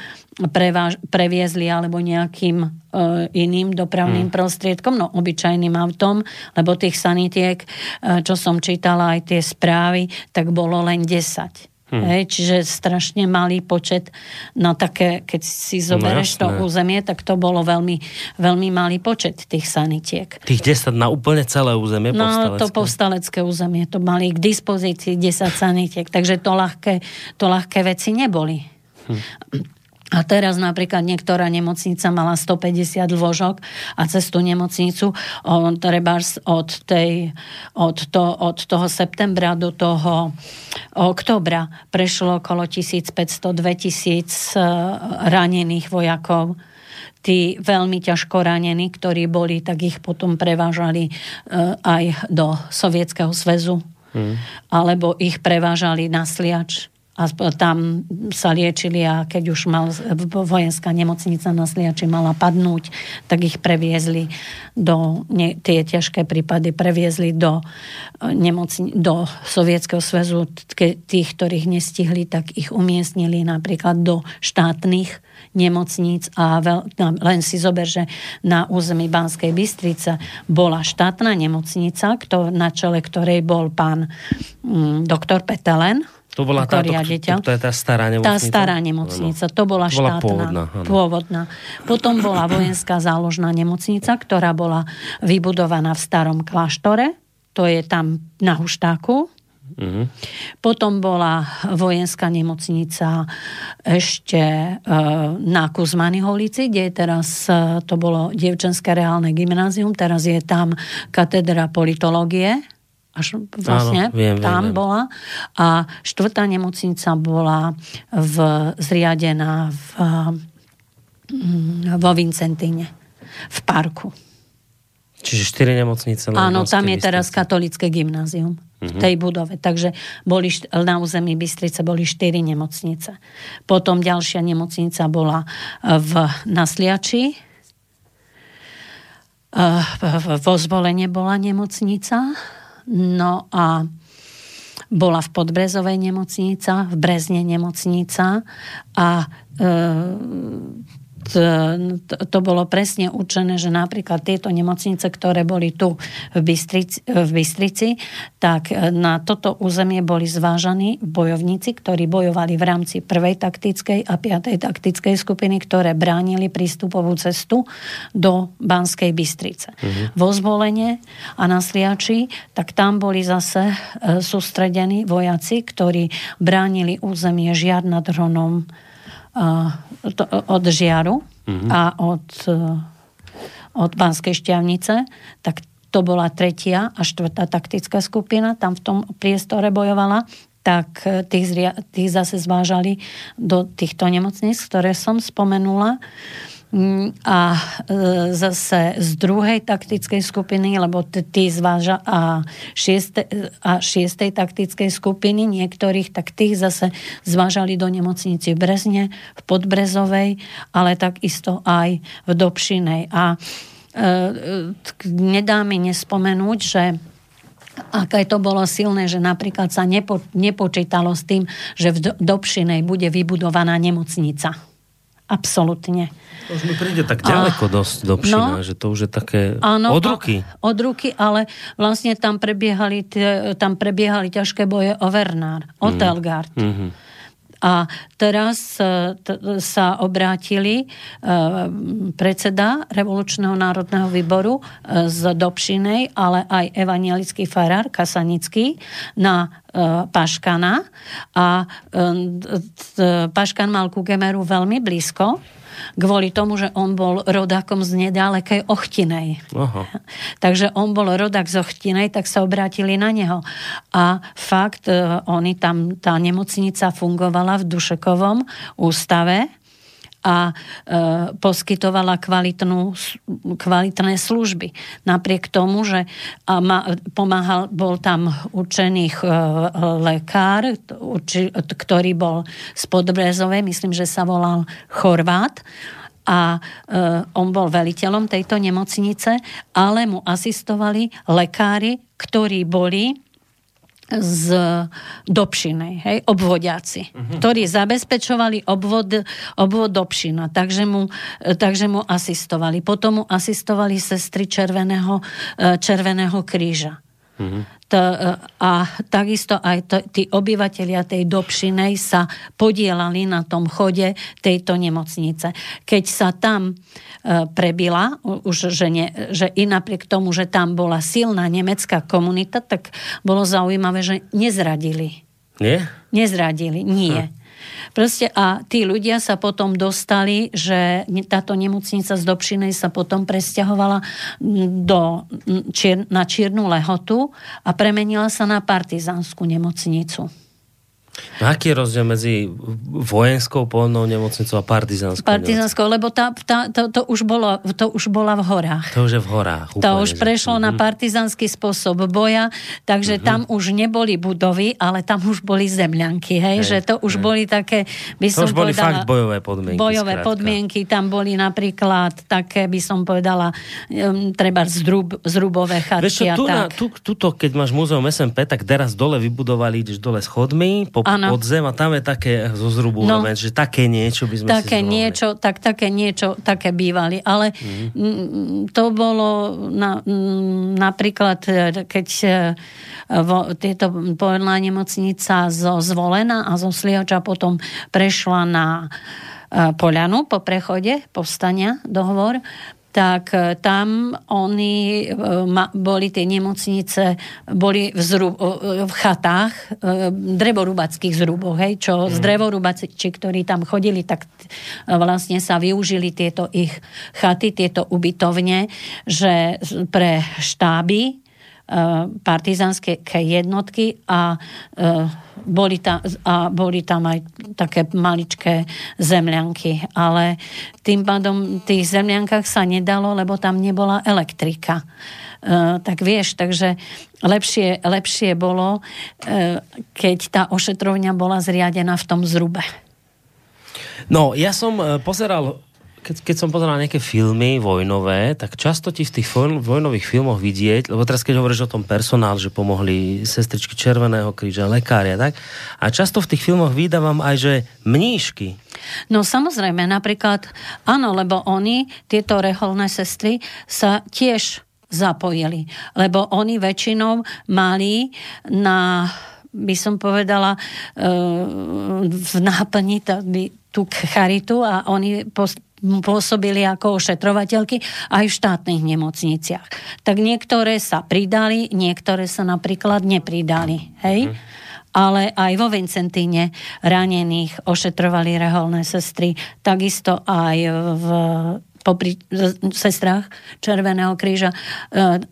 preváž, previezli alebo nejakým e, iným dopravným hmm. prostriedkom, no obyčajným autom, lebo tých sanitiek, e, čo som čítala aj tie správy, tak bolo len 10. Hmm. Hej, čiže strašne malý počet na také, keď si zoberieš no, to územie, tak to bolo veľmi, veľmi malý počet tých sanitiek. Tých 10 na úplne celé územie No povstalecké. to povstalecké územie, to mali k dispozícii 10 sanitiek, takže to ľahké, to ľahké veci neboli. Hmm. A teraz napríklad niektorá nemocnica mala 150 lôžok a cez tú nemocnicu on, treba od, tej, od, to, od toho septembra do toho oktobra prešlo okolo 1500-2000 e, ranených vojakov tí veľmi ťažko ranení, ktorí boli, tak ich potom prevážali e, aj do Sovietskeho zväzu. Hmm. Alebo ich prevážali na Sliač a tam sa liečili a keď už mal vojenská nemocnica na Sliači mala padnúť, tak ich previezli do, ne, tie ťažké prípady previezli do, e, nemocni, do Sovietskeho sväzu, tých, ktorých nestihli, tak ich umiestnili napríklad do štátnych nemocníc a veľ, len si zober, že na území Banskej Bystrice bola štátna nemocnica, kto, na čele ktorej bol pán mm, doktor Petelen, to bola tá, to, to, je tá stará nemocnica? Tá stará nemocnica, to bola to štátna. Bola pôvodná, pôvodná. Potom bola vojenská záložná nemocnica, ktorá bola vybudovaná v starom kláštore, to je tam na Huštáku. Uh-huh. Potom bola vojenská nemocnica ešte e, na Kuzmany ulici, kde je teraz, e, to bolo Dievčenské reálne gymnázium, teraz je tam katedra politológie až vlastne Áno, viem, tam viem, bola. A štvrtá nemocnica bola v, zriadená v, mm, vo Vincentíne, v parku. Čiže štyri nemocnice? Áno, tam je teraz katolické gymnázium v mhm. tej budove. Takže boli, na území Bystrice boli štyri nemocnice. Potom ďalšia nemocnica bola v Nasliači, vo Zvolenie bola nemocnica, No a bola v Podbrezovej nemocnica, v Brezne nemocnica a e, to bolo presne určené, že napríklad tieto nemocnice, ktoré boli tu v Bystrici, v Bystrici tak na toto územie boli zvážaní bojovníci, ktorí bojovali v rámci prvej taktickej a piatej taktickej skupiny, ktoré bránili prístupovú cestu do Banskej Bystrice. Uh-huh. Vo zvolenie a na Sliači, tak tam boli zase e, sústredení vojaci, ktorí bránili územie Žiar nad Hronom, od Žiaru mm-hmm. a od, e, od Banskej šťavnice, tak to bola tretia a štvrtá taktická skupina, tam v tom priestore bojovala, tak e, tých, tých zase zvážali do týchto nemocníc, ktoré som spomenula. Mm, a e, zase z druhej taktickej skupiny, lebo tí zváža a, šieste, a šiestej taktickej skupiny niektorých, tak tých zase zvážali do nemocnici v Brezne, v Podbrezovej, ale takisto aj v Dobšinej. A e, nedá mi nespomenúť, že aké to bolo silné, že napríklad sa nepo, nepočítalo s tým, že v Dobšinej bude vybudovaná nemocnica. Absolutne. To už mi príde tak ďaleko a, dosť do Pšina, no, že to už je také áno, od ruky. A, od ruky, ale vlastne tam prebiehali, tam prebiehali ťažké boje o Vernár, o mm. Telgard. Mm-hmm. A teraz e, sa obrátili e, predseda Revolučného národného výboru e, z Dobšinej, ale aj evangelický farár Kasanický na Paškana. A Paškan mal ku Gemeru veľmi blízko kvôli tomu, že on bol rodákom z nedalekej Ochtinej. Aha. Takže on bol rodák z Ochtinej, tak sa obrátili na neho. A fakt, e, oni tam, tá nemocnica fungovala v Dušekovom ústave, a e, poskytovala kvalitnú, kvalitné služby. Napriek tomu, že a ma, pomáhal, bol tam učených e, lekár, uči, ktorý bol z Podbrezovej, myslím, že sa volal Chorvát a e, on bol veliteľom tejto nemocnice, ale mu asistovali lekári, ktorí boli z Dobšinej, hej, obvodiaci, uh-huh. ktorí zabezpečovali obvod, obvod Dobšina, takže mu, takže mu asistovali. Potom mu asistovali sestry Červeného, e, Červeného kríža. To, e, a takisto aj to, tí obyvateľia tej Dobšinej sa podielali na tom chode tejto nemocnice. Keď sa tam e, prebila, už že, ne, že i napriek tomu, že tam bola silná nemecká komunita, tak bolo zaujímavé, že nezradili. Nie? Nezradili, nie. Hm. Proste a tí ľudia sa potom dostali, že táto nemocnica z Dobšinej sa potom presťahovala do, čier, na Čiernu lehotu a premenila sa na partizánsku nemocnicu. No aký je rozdiel medzi vojenskou polnou nemocnicou a partizánskou? Partizánskou, lebo tá, tá, to, to, už bolo, to už bola v horách. To už je v horách. Úplne, to už prešlo mm-hmm. na mhm. partizánsky spôsob boja, takže mm-hmm. tam už neboli budovy, ale tam už boli zemľanky, hej, hej že to už hej. boli také, by to som už boli povedala, fakt bojové podmienky. Bojové skrátka. podmienky, tam boli napríklad také, by som povedala, um, treba zrub, zrubové chatky Vieš čo, tu, tak. Na, tu, tuto, keď máš múzeum SMP, tak teraz dole vybudovali, ideš dole schodmi, po ano. pod zem a tam je také zo zrubu, no, že také niečo by sme také si niečo, tak také niečo, také bývali. Ale mm. to bolo na, napríklad, e, keď e, vo, tieto povedná nemocnica zo Zvolena a zo Sliača potom prešla na e, Poľanu po prechode povstania dohovor, tak e, tam oni e, boli tie nemocnice, boli v, zrub, v chatách, e, drevorúbackých zruboch, hej, čo mm. z drevorúbaci, ktorí tam chodili, tak vlastne sa využili tieto ich chaty, tieto ubytovne, že pre štáby partizánske jednotky a boli tam, a boli tam aj také maličké zemľanky, ale tým pádom v tých zemľankách sa nedalo, lebo tam nebola elektrika. Uh, tak vieš, takže lepšie, lepšie bolo, keď tá ošetrovňa bola zriadená v tom zrube. No, ja som pozeral keď, keď som pozeral nejaké filmy vojnové, tak často ti v tých vojnových filmoch vidieť, lebo teraz keď hovoríš o tom personál, že pomohli sestričky Červeného kríža, lekária, tak? A často v tých filmoch vydávam aj, že mníšky. No samozrejme, napríklad, áno, lebo oni, tieto reholné sestry, sa tiež zapojili. Lebo oni väčšinou mali na by som povedala, e, v náplni tú charitu a oni pôsobili ako ošetrovateľky aj v štátnych nemocniciach. Tak niektoré sa pridali, niektoré sa napríklad nepridali. Hej? Mm. Ale aj vo Vincentíne ranených ošetrovali reholné sestry, takisto aj v popri sestrách Červeného kríža e,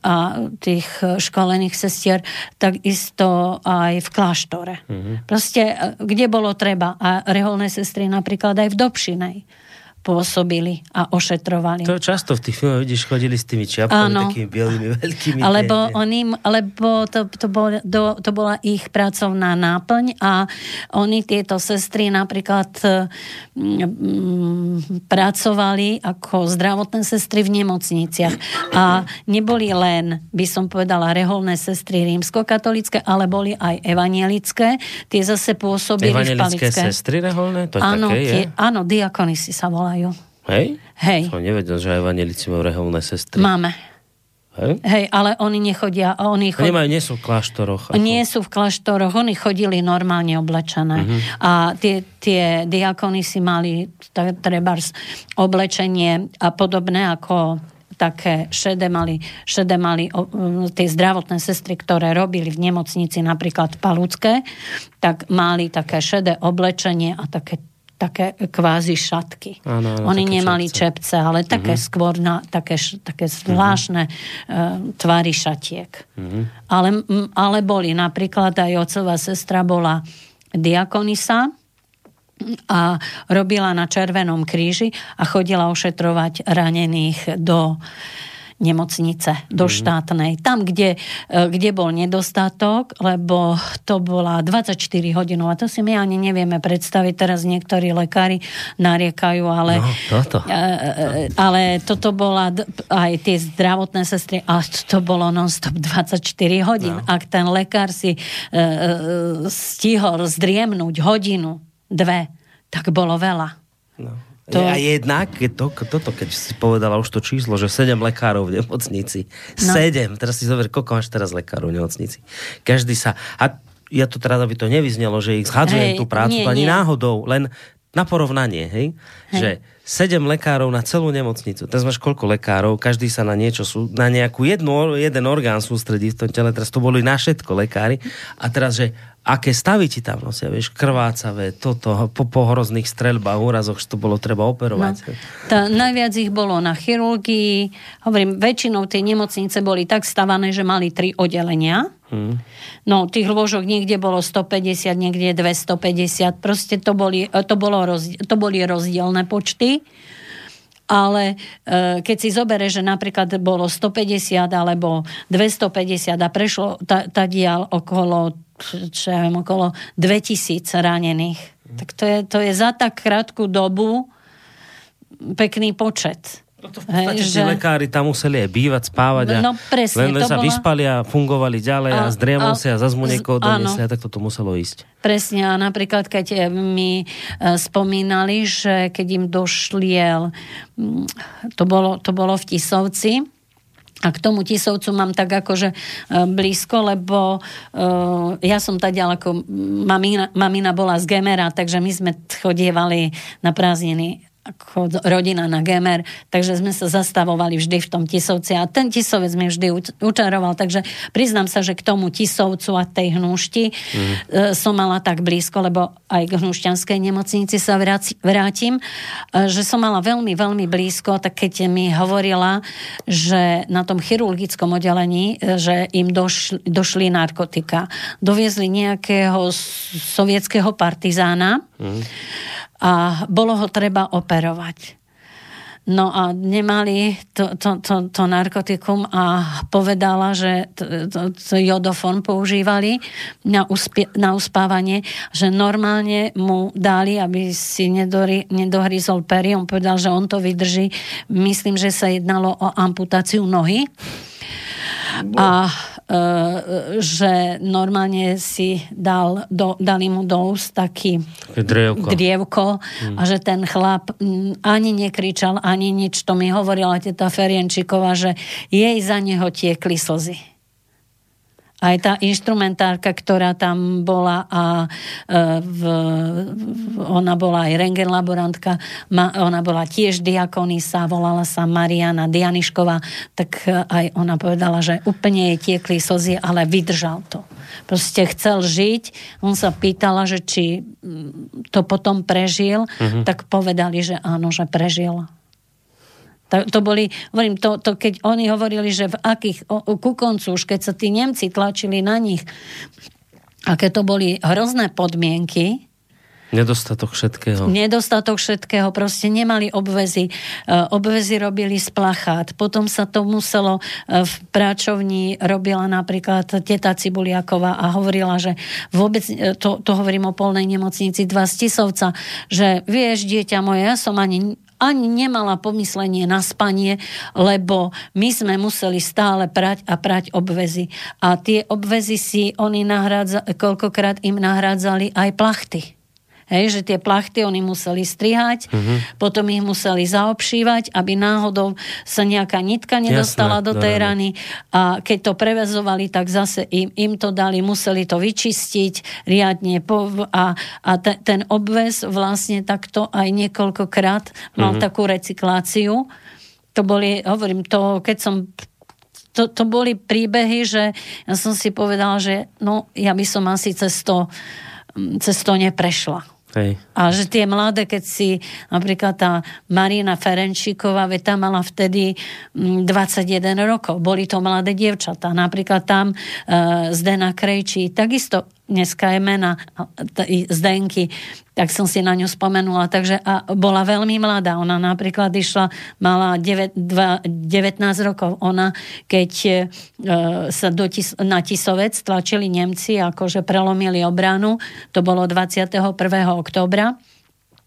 a tých školených sestier, takisto aj v kláštore. Mm-hmm. Proste, e, kde bolo treba. A reholné sestry napríklad aj v Dobšinej pôsobili a ošetrovali. To často v tých filmoch vidíš, chodili s tými čiapkami, ano. takými bielými, veľkými. Alebo, oni, lebo to, to, bol, do, to bola ich pracovná náplň a oni, tieto sestry napríklad mm, pracovali ako zdravotné sestry v nemocniciach a neboli len, by som povedala, reholné sestry rímskokatolické, ale boli aj evanielické. Tie zase pôsobili v Palické. sestry reholné? To áno, také, tie, je? áno, diakonisi sa volajú volajú. Hej? Hej. Som nevedel, že aj vanilici majú reholné sestry. Máme. Hej? Hej, ale oni nechodia... Oni, chod... oni majú, nie sú v kláštoroch. Ako... Nie sú v kláštoroch, oni chodili normálne oblečené. Uh-huh. A tie, tie diakony si mali treba oblečenie a podobné ako také šede mali, šede mali tie zdravotné sestry, ktoré robili v nemocnici napríklad v Palucké, tak mali také šedé oblečenie a také také kvázi šatky. Áno, áno, Oni nemali čepce, čepce ale uh-huh. také skôr na také, také zvláštne uh-huh. uh, tvary šatiek. Uh-huh. Ale, ale boli napríklad aj otcová sestra bola diakonisa a robila na Červenom kríži a chodila ošetrovať ranených do nemocnice do mm. štátnej. Tam, kde, e, kde bol nedostatok, lebo to bola 24 hodinová. To si my ani nevieme predstaviť. Teraz niektorí lekári nariekajú, ale, no, toto. E, e, ale toto bola aj tie zdravotné sestry, a to bolo non-stop 24 hodín. No. Ak ten lekár si stihol zdriemnúť hodinu, dve, tak bolo veľa. No. To... A jednak, keď to, toto, keď si povedala už to číslo, že 7 lekárov v nemocnici. No. 7. Teraz si zober, koľko máš teraz lekárov v nemocnici. Každý sa... A ja to teda, aby to nevyznelo, že ich zhadzujem hey, tú prácu, nie, ani nie. náhodou, len na porovnanie, hej? hej. Že 7 lekárov na celú nemocnicu. Teraz máš koľko lekárov, každý sa na niečo, sú, na nejakú jednu, jeden orgán sústredí v tom tele. Teraz to boli na všetko lekári. A teraz, že aké stavy ti tam nosia, vieš, krvácavé, toto, po, po hrozných streľbách, úrazoch, že to bolo treba operovať. No, tá, najviac ich bolo na chirurgii. Hovorím, väčšinou tie nemocnice boli tak stavané, že mali tri oddelenia Hmm. No, tých lôžok niekde bolo 150, niekde 250. Proste to boli, to bolo rozdiel, to boli rozdielne počty. Ale e, keď si zobere, že napríklad bolo 150 alebo 250 a prešlo dial okolo, čo ja viem, okolo 2000 ranených, hmm. tak to je, to je za tak krátku dobu pekný počet. No to v podstate že... lekári tam museli aj bývať, spávať a no, presne, len, len sa bola... vyspali a fungovali ďalej a, a zdriemol si a zase mu niekoho donesli a tak to muselo ísť. Presne a napríklad keď eh, mi uh, spomínali, že keď im došliel, mm, to bolo, to bolo v Tisovci, a k tomu Tisovcu mám tak akože uh, blízko, lebo uh, ja som tady ako mamina, mamina bola z Gemera, takže my sme chodievali na prázdniny ako rodina na Gemer, takže sme sa zastavovali vždy v tom Tisovci a ten Tisovec mi vždy učaroval, takže priznám sa, že k tomu Tisovcu a tej hnúšti mm. som mala tak blízko, lebo aj k hnušťanskej nemocnici sa vrátim, e, že som mala veľmi, veľmi blízko, tak keď mi hovorila, že na tom chirurgickom oddelení, e, že im došli, došli narkotika, doviezli nejakého sovietského partizána, mm a bolo ho treba operovať. No a nemali to, to, to, to narkotikum a povedala, že to, to, to jodofon používali na, uspie, na uspávanie, že normálne mu dali, aby si nedori, nedohryzol pery. On povedal, že on to vydrží. Myslím, že sa jednalo o amputáciu nohy. A e, že normálne si dal, do, dali mu do úst taký drievko, drievko hmm. a že ten chlap ani nekričal, ani nič. To mi hovorila teta Ferienčiková, že jej za neho tiekli slzy aj tá instrumentárka, ktorá tam bola a e, v, ona bola aj rengen laborantka, ona bola tiež diakonisa, volala sa Mariana Dianišková, tak aj ona povedala, že úplne jej tiekli slzy, ale vydržal to. Proste chcel žiť, on sa pýtala, že či to potom prežil, uh-huh. tak povedali, že áno, že prežil. To, to boli, hovorím, to, to, keď oni hovorili, že v akých, o, ku koncu, už keď sa tí Nemci tlačili na nich, aké to boli hrozné podmienky, Nedostatok všetkého. Nedostatok všetkého, proste nemali obvezy. E, obvezy robili z plachát. Potom sa to muselo, e, v práčovni robila napríklad teta Cibuliaková a hovorila, že vôbec, e, to, to hovorím o polnej nemocnici dva z Tisovca, že vieš, dieťa moje, ja som ani, ani nemala pomyslenie na spanie, lebo my sme museli stále prať a prať obvezy. A tie obvezy si oni nahrádza, koľkokrát im nahrádzali aj plachty. Hej, že tie plachty oni museli strihať, uh-huh. potom ich museli zaobšívať, aby náhodou sa nejaká nitka nedostala Jasné, do tej rany. A keď to prevezovali, tak zase im, im to dali, museli to vyčistiť riadne. Po, a a te, ten obvez vlastne takto aj niekoľkokrát mal uh-huh. takú recykláciu. To boli, hovorím, to, keď som to, to boli príbehy, že ja som si povedala, že no, ja by som asi cez to, cez to neprešla. Hej. A že tie mladé, keď si napríklad tá Marina Ferenčíková, veď tá mala vtedy 21 mm, rokov, boli to mladé dievčatá. Napríklad tam uh, Zdena Krejčí, takisto dneska je mena Zdenky, tak som si na ňu spomenula. Takže a bola veľmi mladá. Ona napríklad išla, mala 9, 2, 19 rokov. Ona, keď e, sa do tis, na Tisovec tlačili Nemci, akože prelomili obranu, to bolo 21. oktobra,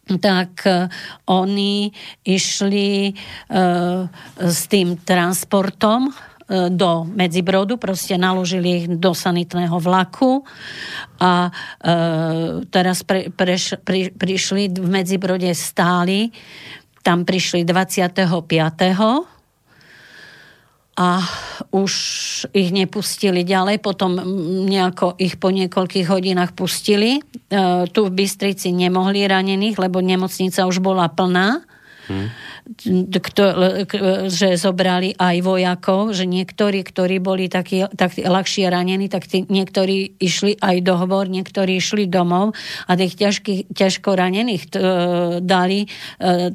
tak uh, oni išli uh, s tým transportom e, do Medzibrodu, proste naložili ich do sanitného vlaku a e, teraz pre, preš, pri, prišli v Medzibrode stáli, tam prišli 25 a už ich nepustili ďalej, potom nejako ich po niekoľkých hodinách pustili. E, tu v Bystrici nemohli ranených, lebo nemocnica už bola plná. Hmm kto, že zobrali aj vojakov, že niektorí, ktorí boli takí, tak ľahšie ranení, tak tí, niektorí išli aj do hovor, niektorí išli domov a tých ťažkých, ťažko ranených t, e, dali e,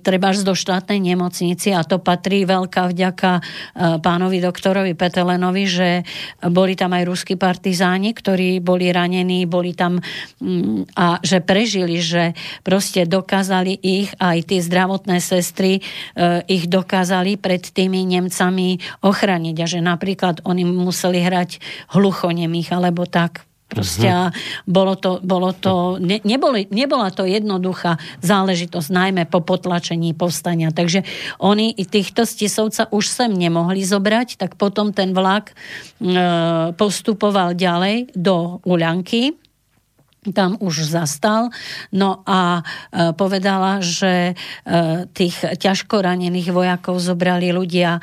treba do štátnej nemocnici a to patrí veľká vďaka e, pánovi doktorovi Petelenovi, že boli tam aj ruskí partizáni, ktorí boli ranení, boli tam mm, a že prežili, že proste dokázali ich aj tie zdravotné sestry ich dokázali pred tými Nemcami ochraniť a že napríklad oni museli hrať hluchonemých alebo tak. Proste uh-huh. bolo to, bolo to ne, neboli, nebola to jednoduchá záležitosť, najmä po potlačení povstania. Takže oni i týchto stisovca už sem nemohli zobrať, tak potom ten vlak e, postupoval ďalej do Uľanky, tam už zastal. No a e, povedala, že e, tých ťažko ranených vojakov zobrali ľudia e,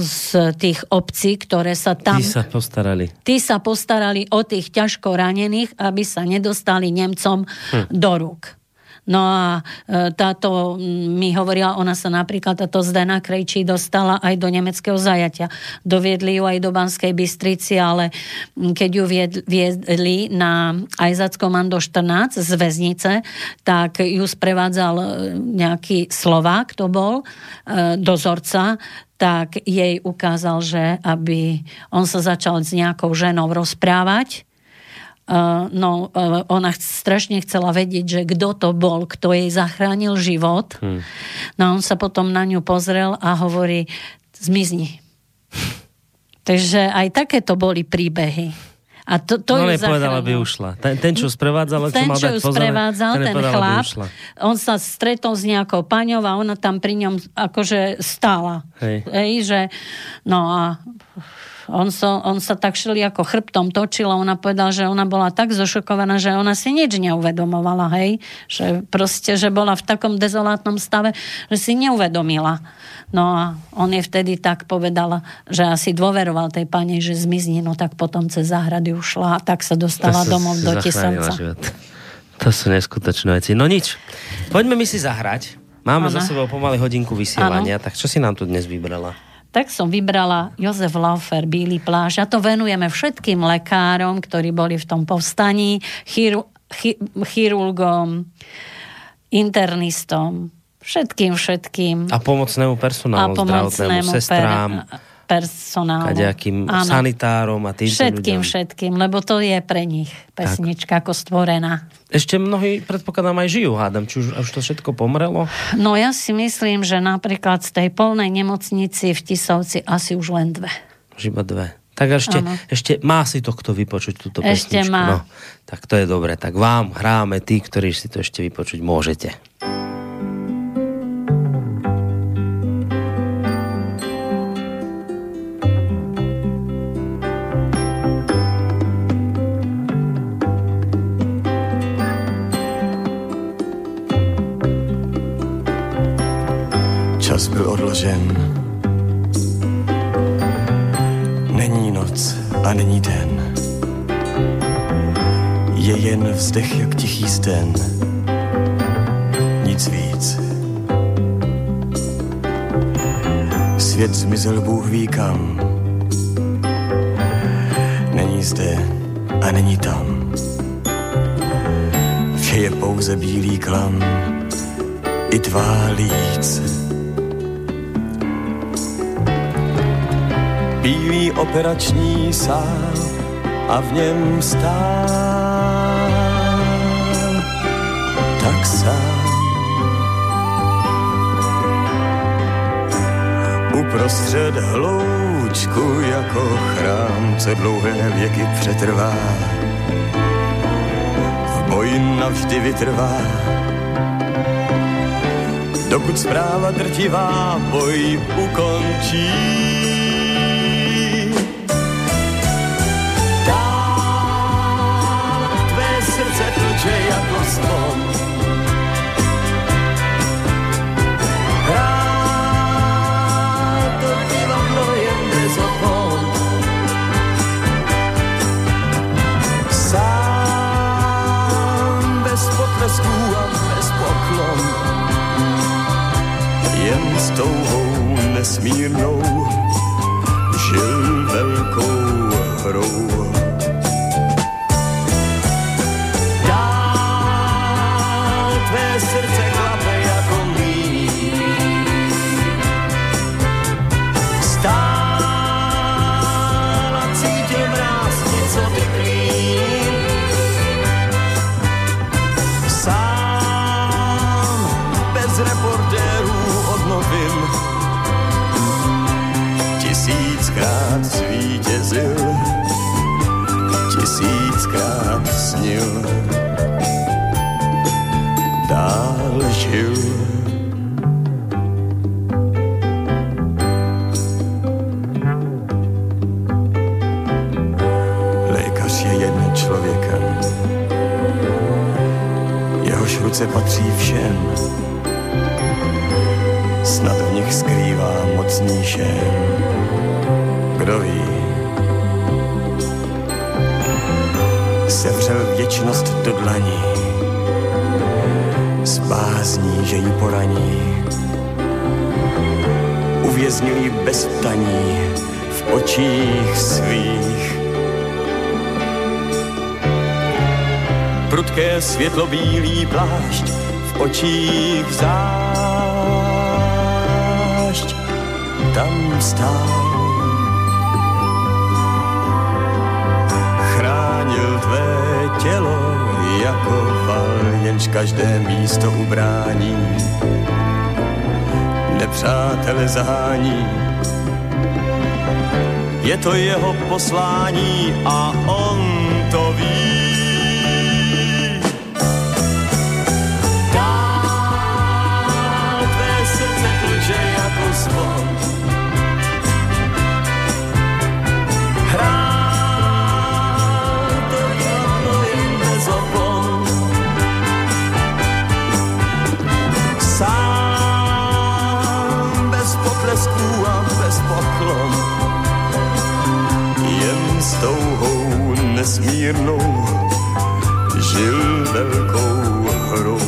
z tých obcí, ktoré sa tam... Tí sa postarali. Tí sa postarali o tých ťažko ranených, aby sa nedostali Nemcom hm. do rúk. No a e, táto mi hovorila, ona sa napríklad, táto Zdena Krejčí dostala aj do nemeckého zajatia. Doviedli ju aj do Banskej Bystrici, ale keď ju viedli na Ajzackomando 14 z väznice, tak ju sprevádzal e, nejaký Slovák, to bol, e, dozorca, tak jej ukázal, že aby on sa začal s nejakou ženou rozprávať, no, uh, ona strašne chcela vedieť, že kto to bol, kto jej zachránil život. Hmm. No on sa potom na ňu pozrel a hovorí, zmizni. Takže aj takéto boli príbehy. A to, to no, ju povedala, aby ušla. Ten, ten čo sprevádzal, ten, čo ju sprevádzal, ten, ten chlap, on sa stretol s nejakou paňou a ona tam pri ňom akože stála. Hej. Hej, že, no a on, so, on sa tak šli ako chrbtom točil a ona povedala, že ona bola tak zošokovaná, že ona si nič neuvedomovala, hej. Že proste, že bola v takom dezolátnom stave, že si neuvedomila. No a on je vtedy tak povedal, že asi dôveroval tej pani, že zmizni, no tak potom cez záhrady ušla a tak sa dostala to domov do Tisovca. To sú neskutočné veci. No nič, poďme mi si zahrať. Máme ano. za sebou pomaly hodinku vysielania, ano. tak čo si nám tu dnes vybrala? Tak som vybrala Jozef Laufer, Bílý pláž. A to venujeme všetkým lekárom, ktorí boli v tom povstaní, chiru, chi, chirurgom, internistom, všetkým, všetkým. A pomocnému personálu, a pomocnému sestrám. Per, personálu. Kaďakým sanitárom a tým Všetkým, ľuďom. všetkým, lebo to je pre nich pesnička tak. ako stvorená. Ešte mnohí, predpokladám, aj žijú, hádam. Či už, už to všetko pomrelo? No ja si myslím, že napríklad z tej polnej nemocnici v Tisovci asi už len dve. Už iba dve. Tak ešte, ešte má si to kto vypočuť túto ešte pesničku. Má. No, tak to je dobre. Tak vám hráme tí, ktorí si to ešte vypočuť môžete. Čas byl odložen. Není noc a není den. Je jen vzdech jak tichý sten. Nic víc. Svět zmizel Bůh ví kam. Není zde a není tam. Vše je pouze bílý klam i tvá líc bílý operační sál a v něm stál tak sám. Uprostřed hloučku jako chrám, co dlouhé věky přetrvá, v boji navždy vytrvá. Dokud zpráva drtivá boj ukončí, this. Každé místo ubrání. Nepřátele zahání, je to jeho poslání a on to ví. Dál tvé srdce jako zvon. Poklon. Jen s touhou nesmírnou žil velkou hrou.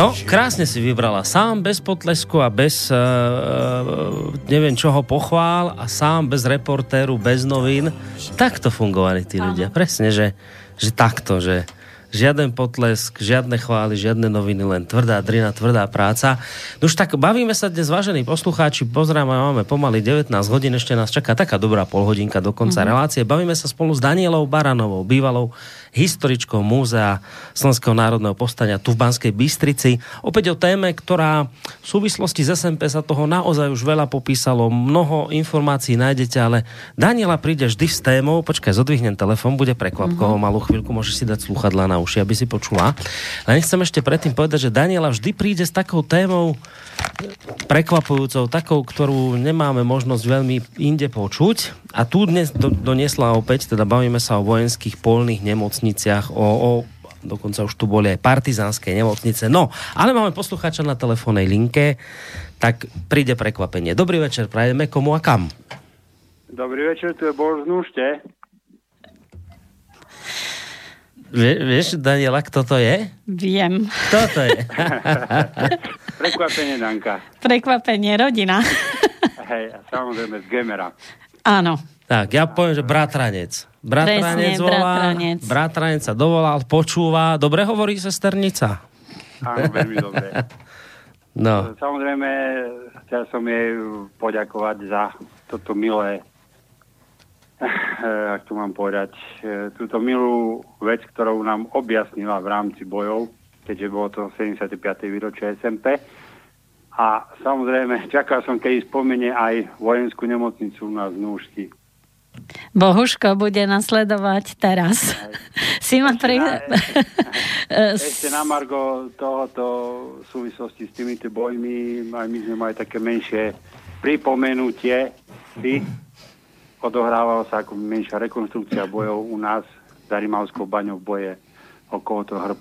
No, krásne si vybrala. Sám bez potlesku a bez uh, neviem čoho pochvál a sám bez reportéru, bez novín. Takto fungovali tí ľudia. Presne, že, že takto, že žiaden potlesk, žiadne chvály, žiadne noviny, len tvrdá drina, tvrdá práca. No už tak bavíme sa dnes, vážení poslucháči, pozrám, máme pomaly 19 hodín, ešte nás čaká taká dobrá polhodinka do konca mm-hmm. relácie. Bavíme sa spolu s Danielou Baranovou, bývalou historičkou Múzea Slovenského národného povstania tu v Banskej Bystrici. Opäť o téme, ktorá v súvislosti s SMP sa toho naozaj už veľa popísalo, mnoho informácií nájdete, ale Daniela príde vždy s témou, počkaj, zodvihnem telefon, bude prekvapkovo, mm-hmm. malú chvíľku môžeš si dať sluchadla na uši, aby si počula. Len chcem ešte predtým povedať, že Daniela vždy príde s takou témou prekvapujúcou, takou, ktorú nemáme možnosť veľmi inde počuť. A tu dnes do, doniesla opäť, teda bavíme sa o vojenských polných nemocniciach, o, o dokonca už tu boli aj partizánske nemocnice. No, ale máme poslucháča na telefónnej linke, tak príde prekvapenie. Dobrý večer, prajeme komu a kam? Dobrý večer, tu je z Núšte. Vie, vieš, Daniela, kto to je? Viem. Kto to je? Prekvapenie Danka. Prekvapenie, rodina. Hej, a samozrejme z Gemera. Áno. tak, ja poviem, že bratranec. Bratranec Presne, volá, bratranec. bratranec sa dovolal, počúva. Dobre hovorí sesternica? Áno, veľmi dobre. No, Samozrejme, chcel som jej poďakovať za toto milé, ak to mám povedať, eh, túto milú vec, ktorou nám objasnila v rámci bojov, keďže bolo to 75. výročie SMP. A samozrejme, čakal som, keď spomenie aj vojenskú nemocnicu u nás v Núšti. Bohuško bude nasledovať teraz. Si ma pri... Ešte na Margo tohoto v súvislosti s týmito bojmi, aj my sme mali také menšie pripomenutie. Ty, odohrávalo sa ako menšia rekonstrukcia bojov u nás za Rimavskou baňou boje okolo to hrb.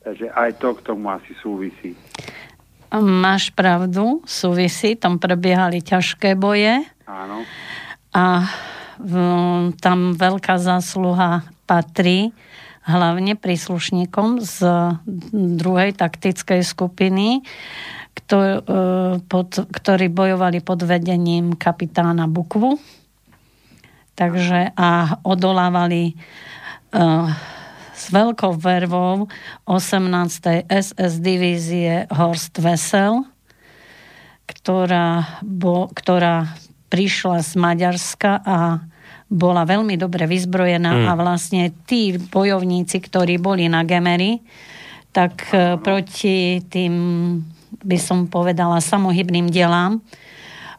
Takže aj to k tomu asi súvisí. Máš pravdu, súvisí, tam prebiehali ťažké boje. Áno. A v, tam veľká zásluha patrí hlavne príslušníkom z druhej taktickej skupiny, ktor, e, pod, ktorí bojovali pod vedením kapitána Bukvu. Takže a odolávali uh, s veľkou vervou 18. SS divízie Horst Wessel, ktorá, bo, ktorá prišla z Maďarska a bola veľmi dobre vyzbrojená mm. a vlastne tí bojovníci, ktorí boli na Gemery, tak e, proti tým, by som povedala, samohybným delám,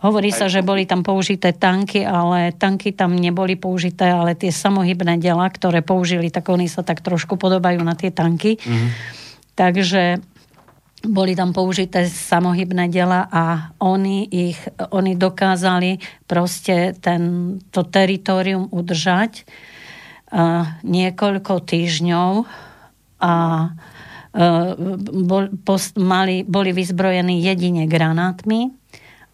Hovorí sa, že boli tam použité tanky, ale tanky tam neboli použité, ale tie samohybné dela, ktoré použili, tak oni sa tak trošku podobajú na tie tanky. Mm-hmm. Takže boli tam použité samohybné dela a oni, ich, oni dokázali proste ten, to teritorium udržať uh, niekoľko týždňov a uh, bol, post, mali, boli vyzbrojení jedine granátmi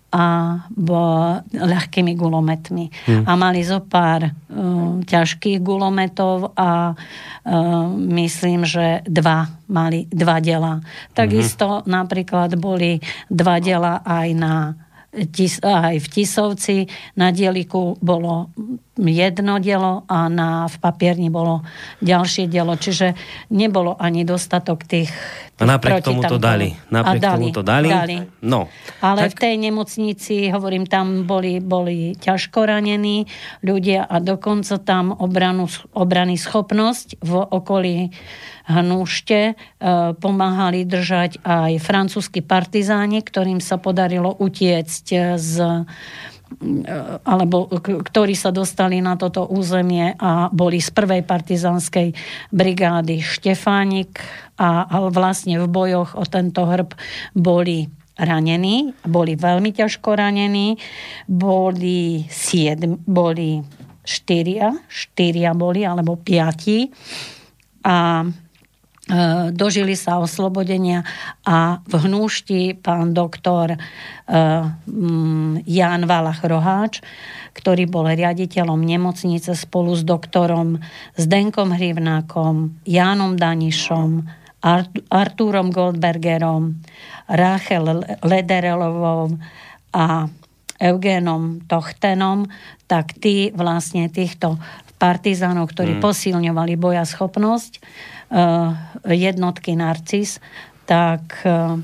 a bo, ľahkými gulometmi. Hmm. A mali zo pár uh, ťažkých gulometov a uh, myslím, že dva mali dva dela. Takisto hmm. napríklad boli dva dela aj na aj v Tisovci. Na dieliku bolo jedno dielo a na, v papierni bolo ďalšie dielo. Čiže nebolo ani dostatok tých, A napriek tomu to dali. Napriek dali, tomu to dali. dali. No. Ale tak... v tej nemocnici, hovorím, tam boli, boli ťažko ranení ľudia a dokonca tam obranu, obrany schopnosť v okolí Hnúšte e, pomáhali držať aj francúzski partizáni, ktorým sa podarilo utiecť z e, alebo ktorí sa dostali na toto územie a boli z prvej partizánskej brigády Štefánik a vlastne v bojoch o tento hrb boli ranení, boli veľmi ťažko ranení, boli siedm, boli štyria, štyria boli, alebo piati. A E, dožili sa oslobodenia a v hnúšti pán doktor e, mm, Jan Valach Roháč, ktorý bol riaditeľom nemocnice spolu s doktorom Zdenkom Hrivnákom, Jánom Danišom, Artúrom Goldbergerom, Rachel Lederelovou a Eugénom Tochtenom, tak tí vlastne týchto partizánov, ktorí hmm. posilňovali boja schopnosť, Eh, jednotky Narcis, tak eh,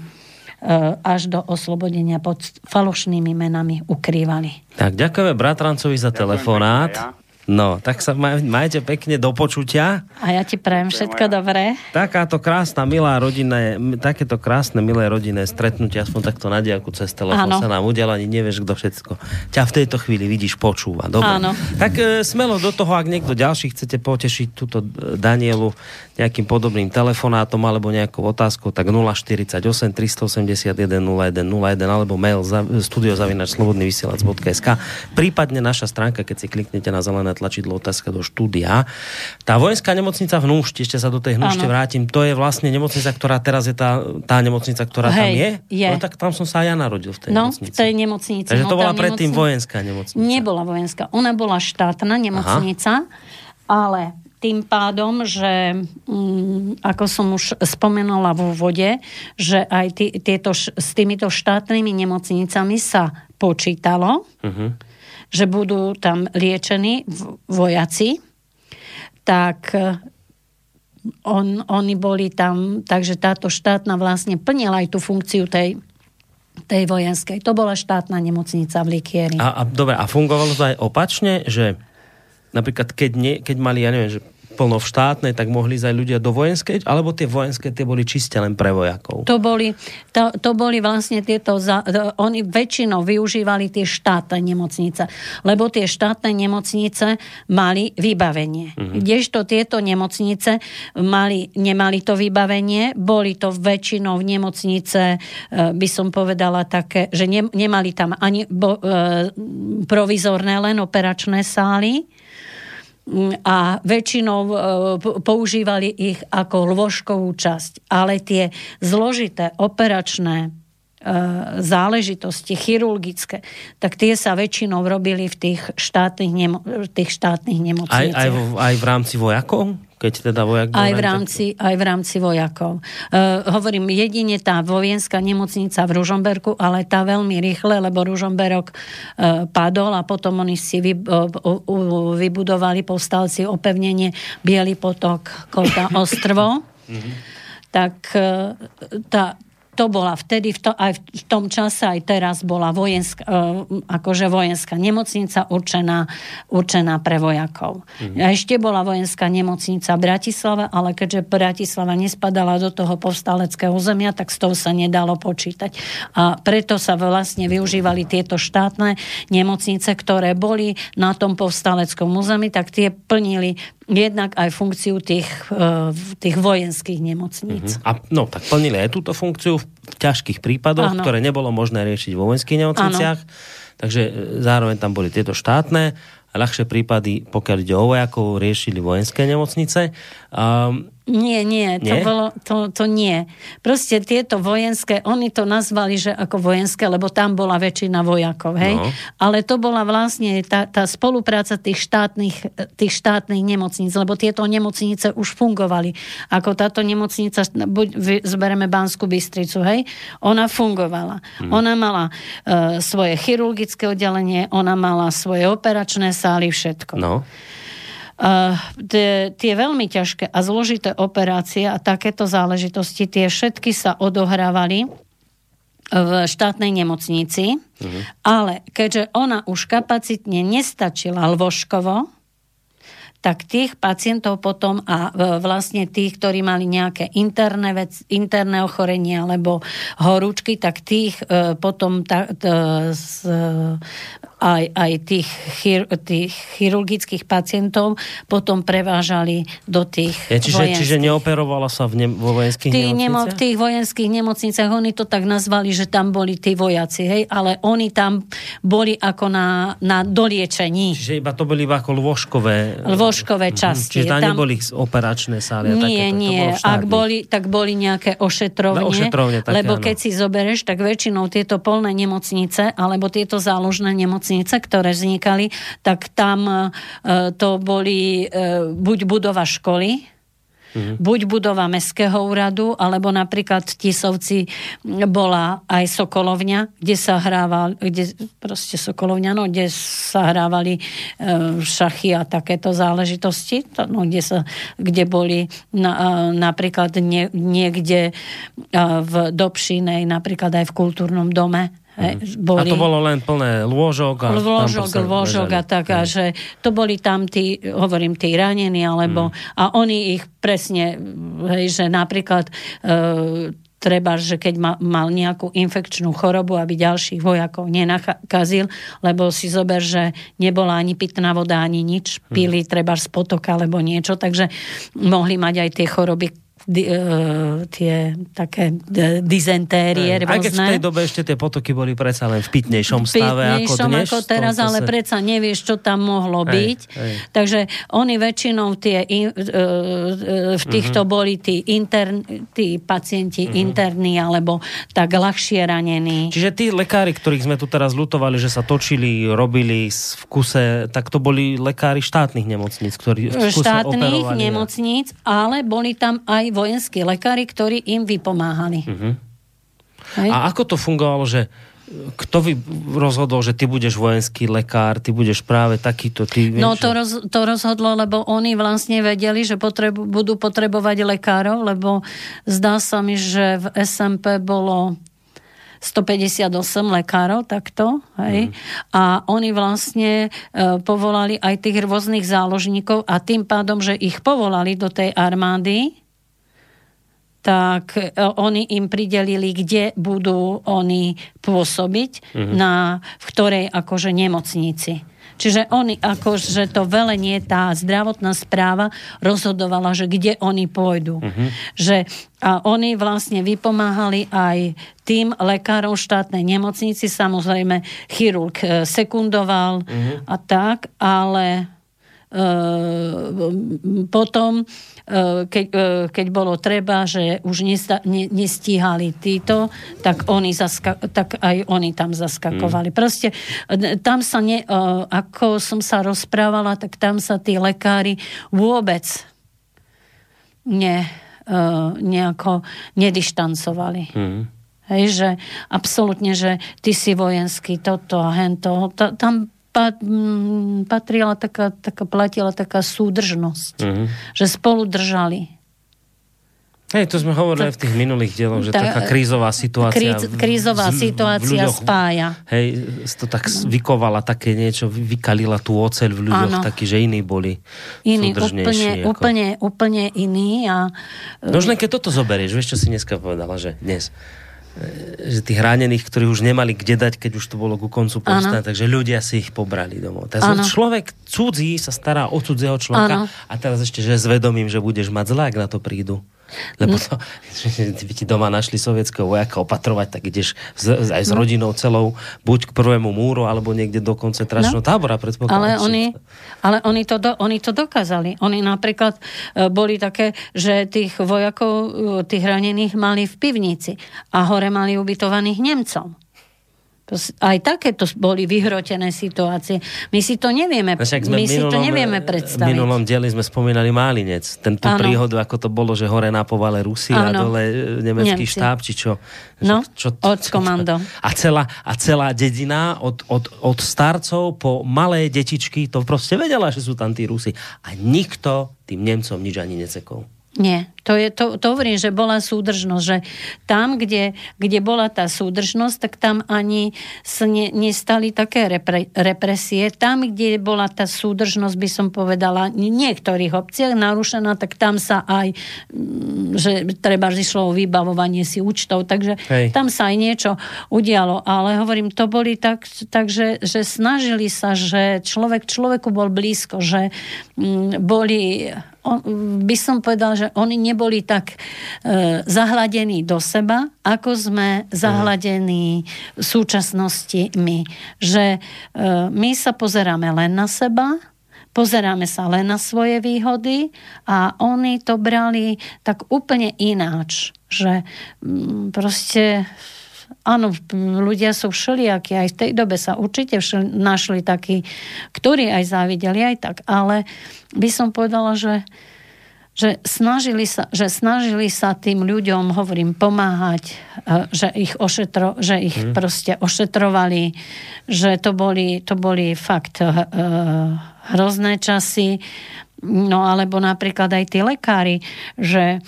eh, až do oslobodenia pod falošnými menami ukrývali. Tak ďakujeme bratrancovi za telefonát. No, tak sa maj, majte pekne do počutia. A ja ti prajem všetko dobré. Takáto krásna, milá rodinné, takéto krásne, milé rodinné stretnutie, aspoň takto na diaku cez telefón sa nám udiela, ani nevieš, kto všetko ťa v tejto chvíli vidíš, počúva. Dobre. Áno. Tak e, smelo do toho, ak niekto ďalší chcete potešiť túto e, Danielu nejakým podobným telefonátom alebo nejakou otázkou, tak 048 381 0101 alebo mail studiozavinačslobodnyvysielac.sk prípadne naša stránka, keď si kliknete na zelené tlačidlo otázka do štúdia. Tá vojenská nemocnica v Núšti, ešte sa do tej Núšte vrátim, to je vlastne nemocnica, ktorá teraz je tá, tá nemocnica, ktorá Hej, tam je? je. No tak tam som sa aj ja narodil v tej no, nemocnici. v tej nemocnici. Takže to no, bola predtým nemocnica... vojenská nemocnica. Nebola vojenská, ona bola štátna nemocnica, Aha. ale tým pádom, že mm, ako som už spomenula v úvode, že aj tý, tieto, s týmito štátnymi nemocnicami sa počítalo. Uh-huh že budú tam liečení vojaci, tak eh, on, oni boli tam, takže táto štátna vlastne plnila aj tú funkciu tej, tej vojenskej. To bola štátna nemocnica v Likieri. A, a, dobre, a fungovalo to aj opačne, že napríklad keď, nie, keď mali, ja neviem, že plno v štátnej, tak mohli ísť aj ľudia do vojenskej, alebo tie vojenské tie boli čiste len pre vojakov? To boli, to, to boli vlastne tieto, za, oni väčšinou využívali tie štátne nemocnice, lebo tie štátne nemocnice mali vybavenie. Mm-hmm. Kdežto tieto nemocnice mali, nemali to vybavenie, boli to väčšinou v nemocnice, e, by som povedala také, že ne, nemali tam ani bo, e, provizorné len operačné sály, a väčšinou e, používali ich ako lôžkovú časť. Ale tie zložité operačné záležitosti chirurgické, tak tie sa väčšinou robili v tých štátnych, nemo, tých štátnych nemocniciach. Aj, aj, v, aj v rámci vojakov? keď teda vojak aj v rámci, aj v rámci vojakov. Uh, hovorím, jedine tá vojenská nemocnica v Ružomberku, ale tá veľmi rýchle, lebo Ružomberok uh, padol a potom oni si vy, uh, uh, vybudovali povstalci opevnenie Bielý potok, Kota Ostrovo. Mm-hmm. Tak tá, to bola vtedy, v to, aj v tom čase, aj teraz bola vojenská, e, akože vojenská nemocnica určená, určená pre vojakov. Mm-hmm. A ešte bola vojenská nemocnica v Bratislave, ale keďže Bratislava nespadala do toho povstaleckého územia, tak s toho sa nedalo počítať. A preto sa vlastne využívali tieto štátne nemocnice, ktoré boli na tom povstaleckom území, tak tie plnili jednak aj funkciu tých, eh, tých vojenských nemocníc. Uh-huh. A, no, tak plnili aj túto funkciu v ťažkých prípadoch, ano. ktoré nebolo možné riešiť vo vojenských nemocniciach. Ano. Takže eh, zároveň tam boli tieto štátne a ľahšie prípady, pokiaľ ide o vojakov, riešili vojenské nemocnice. Um, nie, nie, to, nie? Bolo, to, to nie. Proste tieto vojenské, oni to nazvali, že ako vojenské, lebo tam bola väčšina vojakov, hej? No. Ale to bola vlastne tá, tá spolupráca tých štátnych, tých štátnych nemocníc, lebo tieto nemocnice už fungovali. Ako táto nemocnica, buď zbereme Banskú Bystricu, hej? Ona fungovala. Hmm. Ona mala uh, svoje chirurgické oddelenie, ona mala svoje operačné sály, všetko. No. Uh, tie, veľmi ťažké a zložité operácie a takéto záležitosti, tie všetky sa odohrávali v štátnej nemocnici, uh-huh. ale keďže ona už kapacitne nestačila lvožkovo, tak tých pacientov potom a vlastne tých, ktorí mali nejaké interné, vec, interné ochorenie alebo horúčky, tak tých potom ta, t, z, aj, aj tých, chir, tých chirurgických pacientov potom prevážali do tých ja, čiže, vojenských. Čiže neoperovala sa v ne, vo vojenských Tí, nemocniciach? Nemo, v tých vojenských nemocniciach, oni to tak nazvali, že tam boli tí vojaci, hej, ale oni tam boli ako na, na doliečení. Čiže iba to boli iba ako lôžkové... Lôžkové mhm. časti. Čiže tam, tam neboli operačné sály? Nie, takéto, nie. Ak boli, tak boli nejaké ošetrovne. ošetrovne také, lebo áno. keď si zoberieš, tak väčšinou tieto polné nemocnice alebo tieto záložné nemocnice nemocnice, ktoré vznikali, tak tam e, to boli e, buď budova školy, Mm-hmm. Buď budova Mestského úradu, alebo napríklad v Tisovci bola aj Sokolovňa, kde sa hrával, kde proste Sokolovňa, no, kde sa hrávali e, šachy a takéto záležitosti, to, no, kde, sa, kde boli na, napríklad nie, niekde v Dobšinej, napríklad aj v kultúrnom dome Hej, boli, a to bolo len plné lôžok? A lôžok, lôžok a tak, a že to boli tam tí, hovorím, tí ranení, alebo, mm. a oni ich presne, hej, že napríklad e, treba, že keď ma, mal nejakú infekčnú chorobu, aby ďalších vojakov nenakazil, lebo si zober, že nebola ani pitná voda, ani nič, mhm. pili treba z potoka alebo niečo, takže mohli mať aj tie choroby, di, uh, tie také uh, dizentérie rôzne. Aj keď v tej dobe ešte tie potoky boli predsa len v pitnejšom stave pitnejšom ako dnes. ako teraz, ale sa... predsa nevieš, čo tam mohlo hej, byť. Hej. Takže oni väčšinou tie, uh, uh, v týchto uh-huh. boli tí, intern, tí pacienti uh-huh. interní alebo tak ľahšie ranení. Čiže tí lekári, ktorých sme tu teraz lutovali, že sa točili, robili v kuse, tak to boli lekári štátnych nemocníc, ktorí v kuse Štátnych nemocníc, ale boli tam aj vojenskí lekári, ktorí im vypomáhali. Uh-huh. A ako to fungovalo, že kto vy rozhodol, že ty budeš vojenský lekár, ty budeš práve takýto, ty vieš, No to, roz, to rozhodlo, lebo oni vlastne vedeli, že potrebu, budú potrebovať lekárov, lebo zdá sa mi, že v SMP bolo 158 lekárov takto, hej, mm. a oni vlastne e, povolali aj tých rôznych záložníkov a tým pádom, že ich povolali do tej armády, tak e, oni im pridelili, kde budú oni pôsobiť, mm-hmm. na, v ktorej akože nemocnici. Čiže oni, akože to velenie, tá zdravotná správa rozhodovala, že kde oni pôjdu. Uh-huh. Že, a oni vlastne vypomáhali aj tým lekárom štátnej nemocnici, samozrejme chirurg e, sekundoval uh-huh. a tak, ale potom Eh, keď, eh, keď bolo treba, že už nesta, ne, nestíhali títo, tak, oni zaska, tak aj oni tam zaskakovali. Hmm. Proste eh, tam sa, ne, ako som sa rozprávala, tak tam sa tí lekári vôbec ne, nejako nedištancovali. Hmm. Hej, že absolútne, že ty si vojenský, toto a hento. Tam Mm, patrila taká, taká, platila taká súdržnosť. Mm-hmm. Že spolu držali. Hej, to sme hovorili tak, v tých minulých dieloch, že tá, taká krízová situácia... Kríz, krízová z, situácia ľuďoch, spája. Hej, to tak vykovala také niečo, vykalila tú oceľ v ľuďoch, ano. taký, že iní boli Iní, úplne, ako... úplne, úplne iní. A... No len keď toto zoberieš, vieš, čo si dneska povedala, že dnes že tých hranených, ktorí už nemali kde dať, keď už to bolo ku koncu povstania, takže ľudia si ich pobrali domov. Takže človek cudzí sa stará o cudzieho človeka ano. a teraz ešte, že zvedomím, že budeš mať zlé, ak na to prídu. Lebo to, by ti doma našli sovietského vojaka opatrovať, tak ideš z, aj s no. rodinou celou, buď k prvému múru, alebo niekde do koncentračného no. tábora, Ale oni, ale oni to, do, oni to dokázali. Oni napríklad e, boli také, že tých vojakov, e, tých ranených mali v pivnici a hore mali ubytovaných Nemcov. Aj takéto boli vyhrotené situácie. My si to nevieme, my minulom, si to nevieme predstaviť. V minulom dieli sme spomínali Málinec. Tento ano. príhodu, ako to bolo, že hore na povale Rusi a dole e, nemecký Nemci. štáb, či čo. No, čo, čo, od komando. A celá, a celá dedina od, od, od starcov po malé detičky to proste vedela, že sú tam tí Rusi. A nikto tým Nemcom nič ani necekol. Nie, to, je, to, to hovorím, že bola súdržnosť, že tam, kde, kde bola tá súdržnosť, tak tam ani sa ne, nestali také repre, represie. Tam, kde bola tá súdržnosť, by som povedala, v niektorých obciach narušená, tak tam sa aj, mm, že treba išlo o vybavovanie si účtov, takže Hej. tam sa aj niečo udialo. Ale hovorím, to boli tak, tak že, snažili sa, že človek človeku bol blízko, že mm, boli on, by som povedal, že oni neboli tak e, zahladení do seba, ako sme zahladení v súčasnosti my. Že e, my sa pozeráme len na seba, pozeráme sa len na svoje výhody a oni to brali tak úplne ináč. Že mm, proste áno, ľudia sú všelijakí, aj v tej dobe sa určite všel, našli takí, ktorí aj závideli, aj tak, ale by som povedala, že že snažili sa, že snažili sa tým ľuďom, hovorím, pomáhať, e, že ich, ošetro, že ich hmm. proste ošetrovali, že to boli, to boli fakt uh, hrozné časy. No alebo napríklad aj tí lekári, že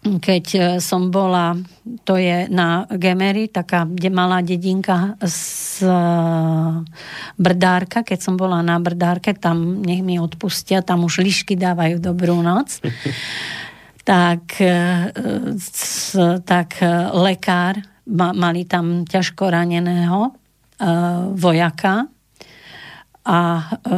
keď e, som bola, to je na Gemery, taká malá dedinka z e, Brdárka, keď som bola na Brdárke, tam nech mi odpustia, tam už lišky dávajú dobrú noc. tak, e, tak lekár, mali tam ťažko raneného vojaka, a e,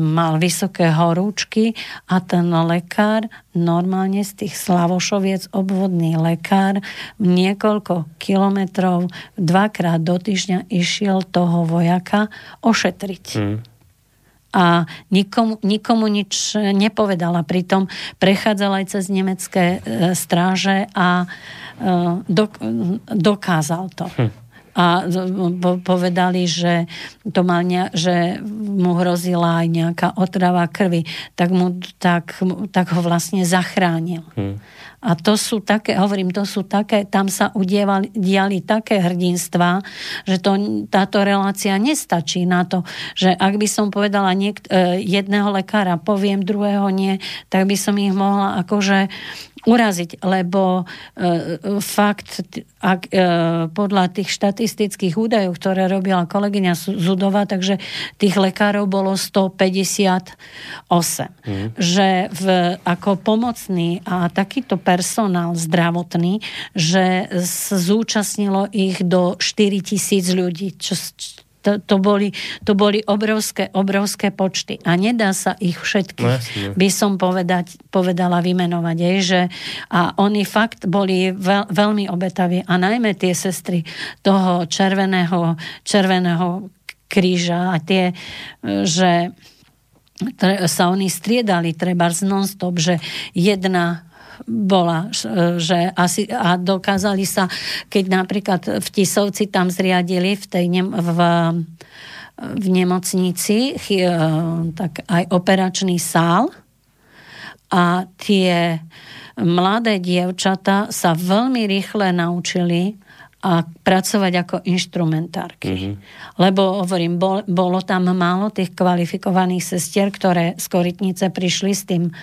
mal vysoké horúčky a ten lekár, normálne z tých Slavošoviec, obvodný lekár, niekoľko kilometrov, dvakrát do týždňa išiel toho vojaka ošetriť. Mm. A nikomu, nikomu nič nepovedala. Pritom prechádzal aj cez nemecké e, stráže a e, dok, dokázal to. Hm a povedali, že, to mal ne, že mu hrozila aj nejaká otrava krvi, tak, mu, tak, tak ho vlastne zachránil. Hmm. A to sú také, hovorím, to sú také, tam sa udievali, diali také hrdinstva, že to, táto relácia nestačí na to, že ak by som povedala niekt, e, jedného lekára, poviem druhého nie, tak by som ich mohla akože uraziť, lebo e, fakt, ak, e, podľa tých štatistických údajov, ktoré robila kolegyňa Zudová, takže tých lekárov bolo 158. Mm. Že v, ako pomocný a takýto personál zdravotný, že zúčastnilo ich do 4 tisíc ľudí, čo, to, to, boli, to boli obrovské, obrovské počty. A nedá sa ich všetkých, no, by som povedať, povedala vymenovať. Je, že, a oni fakt boli veľ, veľmi obetaví. A najmä tie sestry toho červeného, červeného kríža a tie, že sa oni striedali treba z non-stop, že jedna bola, že asi, a dokázali sa, keď napríklad v Tisovci tam zriadili v tej v, v nemocnici tak aj operačný sál a tie mladé dievčata sa veľmi rýchle naučili a pracovať ako inštrumentárky. Mm-hmm. Lebo, hovorím, bol, bolo tam málo tých kvalifikovaných sestier, ktoré z Korytnice prišli s tým uh,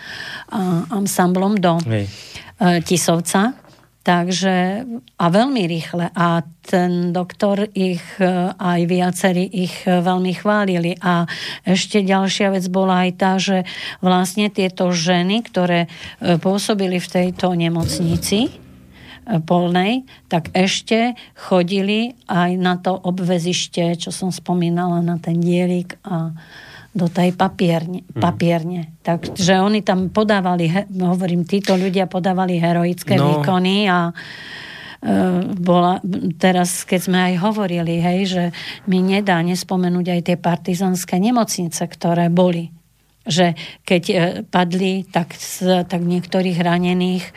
ansamblom do uh, Tisovca. Takže, a veľmi rýchle. A ten doktor ich, uh, aj viacerí ich uh, veľmi chválili. A ešte ďalšia vec bola aj tá, že vlastne tieto ženy, ktoré uh, pôsobili v tejto nemocnici, polnej, tak ešte chodili aj na to obvezište, čo som spomínala, na ten dielik a do tej papierne. Mhm. papierne. Mm. Takže oni tam podávali, hovorím, títo ľudia podávali heroické no. výkony a e, bola, teraz keď sme aj hovorili, hej, že mi nedá nespomenúť aj tie partizanské nemocnice, ktoré boli že keď e, padli, tak, tak niektorých ranených e,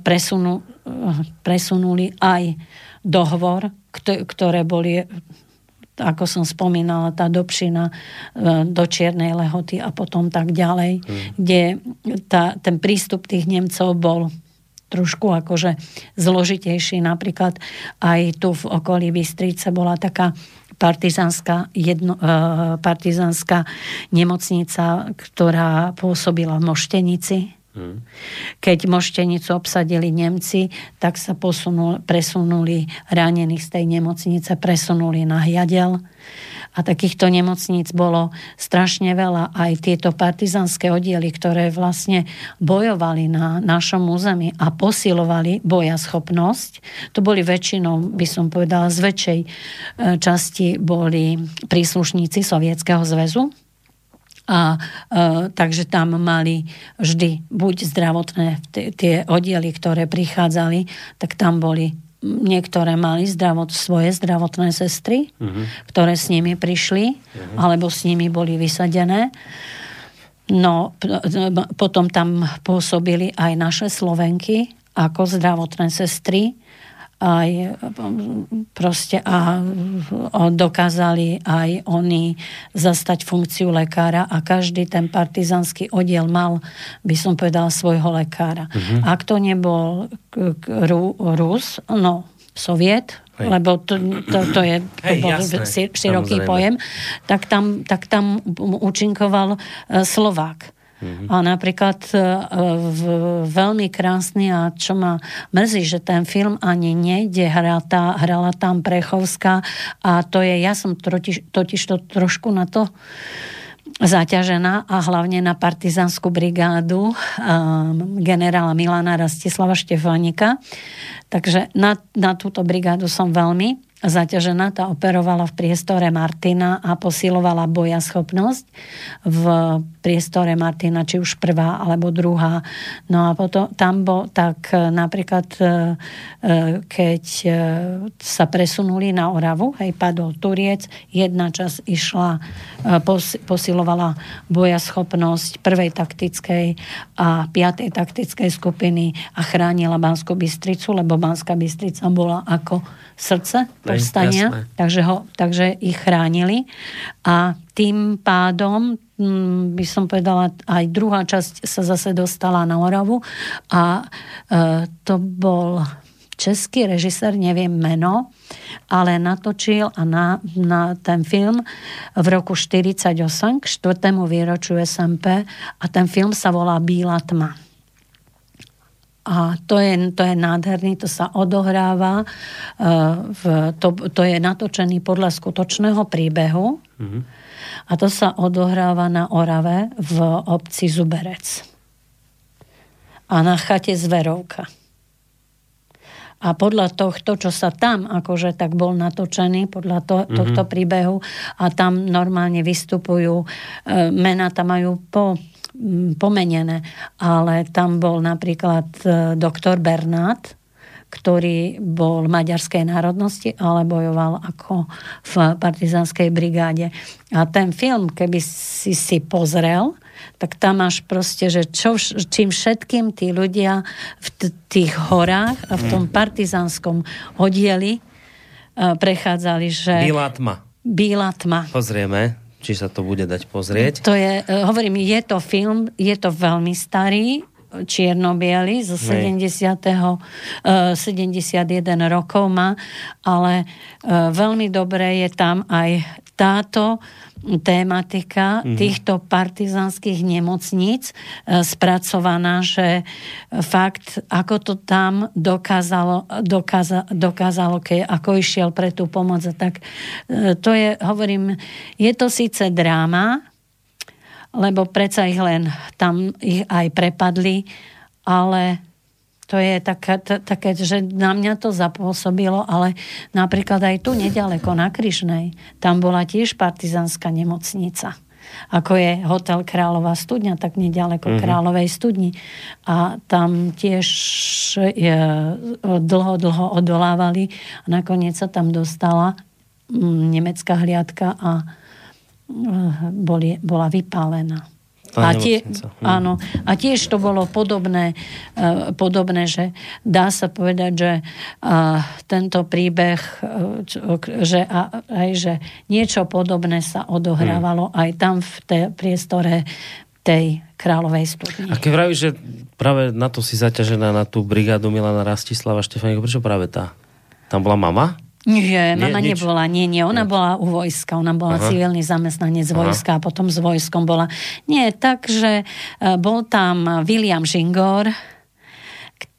presunú, presunuli aj dohovor, ktoré boli ako som spomínala, tá dobšina e, do Čiernej lehoty a potom tak ďalej, hmm. kde tá, ten prístup tých Nemcov bol trošku akože zložitejší. Napríklad aj tu v okolí Bystrice bola taká partizánska, jedno, uh, partizánska nemocnica, ktorá pôsobila v Moštenici. Hmm. Keď Moštenicu obsadili Nemci, tak sa posunul, presunuli ranení z tej nemocnice, presunuli na Hiadel a takýchto nemocníc bolo strašne veľa. Aj tieto partizanské oddiely, ktoré vlastne bojovali na našom území a posilovali bojaschopnosť, to boli väčšinou, by som povedala, z väčšej e, časti boli príslušníci Sovietskeho zväzu, a e, takže tam mali vždy buď zdravotné tie oddiely, ktoré prichádzali, tak tam boli niektoré mali zdravot, svoje zdravotné sestry, uh-huh. ktoré s nimi prišli, uh-huh. alebo s nimi boli vysadené. No, potom tam pôsobili aj naše Slovenky ako zdravotné sestry aj proste a, dokázali aj oni zastať funkciu lekára a každý ten partizanský oddiel mal, by som povedala, svojho lekára. Mm-hmm. Ak to nebol Rus, no, Soviet, Hej. lebo to, to, to je to Hej, bol jasné, široký samozrejme. pojem, tak tam, tak tam účinkoval e, Slovák. Mm-hmm. A napríklad e, v, veľmi krásny a čo ma mrzí, že ten film ani nejde, hrala, tá, hrala tam Prechovská a to je, ja som totiž, totiž to trošku na to zaťažená a hlavne na partizanskú brigádu um, generála Milana Rastislava Štefánika. Takže na, na túto brigádu som veľmi zaťažená, tá operovala v priestore Martina a posilovala bojaschopnosť v priestore Martina, či už prvá alebo druhá. No a potom tam bol tak e, napríklad, e, e, keď sa presunuli na Oravu, hej, padol Turiec, jedna časť išla, posilovala bojaschopnosť prvej taktickej a piatej taktickej skupiny a chránila Banskú Bystricu, lebo Banská Bystrica bola ako srdce povstania, takže, ho, takže ich chránili a tým pádom mm, by som povedala, aj druhá časť sa zase dostala na Oravu a e, to bol český režisér, neviem meno, ale natočil a na, na ten film v roku 48 k 4. výročiu SMP a ten film sa volá Bílá tma. A to je, to je nádherný, to sa odohráva, uh, v, to, to je natočený podľa skutočného príbehu mm-hmm. a to sa odohráva na Orave v obci Zuberec a na chate Zverovka. A podľa tohto, čo sa tam akože tak bol natočený, podľa to, mm-hmm. tohto príbehu a tam normálne vystupujú, e, mená tam majú po, pomenené, ale tam bol napríklad e, doktor Bernát, ktorý bol maďarskej národnosti, ale bojoval ako v partizánskej brigáde. A ten film, keby si si pozrel, tak tam máš proste, že čo, čím všetkým tí ľudia v t- tých horách a v tom mm. partizánskom oddieli uh, prechádzali, že... Bílá tma. Bílá tma. Pozrieme, či sa to bude dať pozrieť. To je, uh, hovorím, je to film, je to veľmi starý, čierno-biely zo 70. Uh, 71 rokov má, ale uh, veľmi dobré je tam aj táto tématika mm-hmm. týchto partizanských nemocníc e, spracovaná, že fakt, ako to tam dokázalo, dokáza, dokázalo keď, ako išiel pre tú pomoc. Tak e, to je, hovorím, je to síce dráma, lebo predsa ich len tam ich aj prepadli, ale to je také, také, že na mňa to zapôsobilo, ale napríklad aj tu nedaleko na Kryžnej, tam bola tiež partizánska nemocnica ako je hotel Kráľová studňa, tak nedaleko mm-hmm. Kráľovej studni. A tam tiež je, dlho, dlho odolávali a nakoniec sa tam dostala mm, nemecká hliadka a e, boli, bola vypálená a tie, hm. áno, a tiež to bolo podobné, uh, podobné, že dá sa povedať, že uh, tento príbeh, uh, že, aj, že niečo podobné sa odohrávalo hmm. aj tam v tej priestore tej kráľovej studne. A keď vravíš, že práve na to si zaťažená na tú brigádu Milana Rastislava Štefánika, prečo práve tá? Tam bola mama? Nie, mama nie, nebola, nie, nie, ona nie. bola u vojska, ona bola Aha. civilný zamestnanec Aha. vojska a potom s vojskom bola. Nie, takže e, bol tam William Žingor,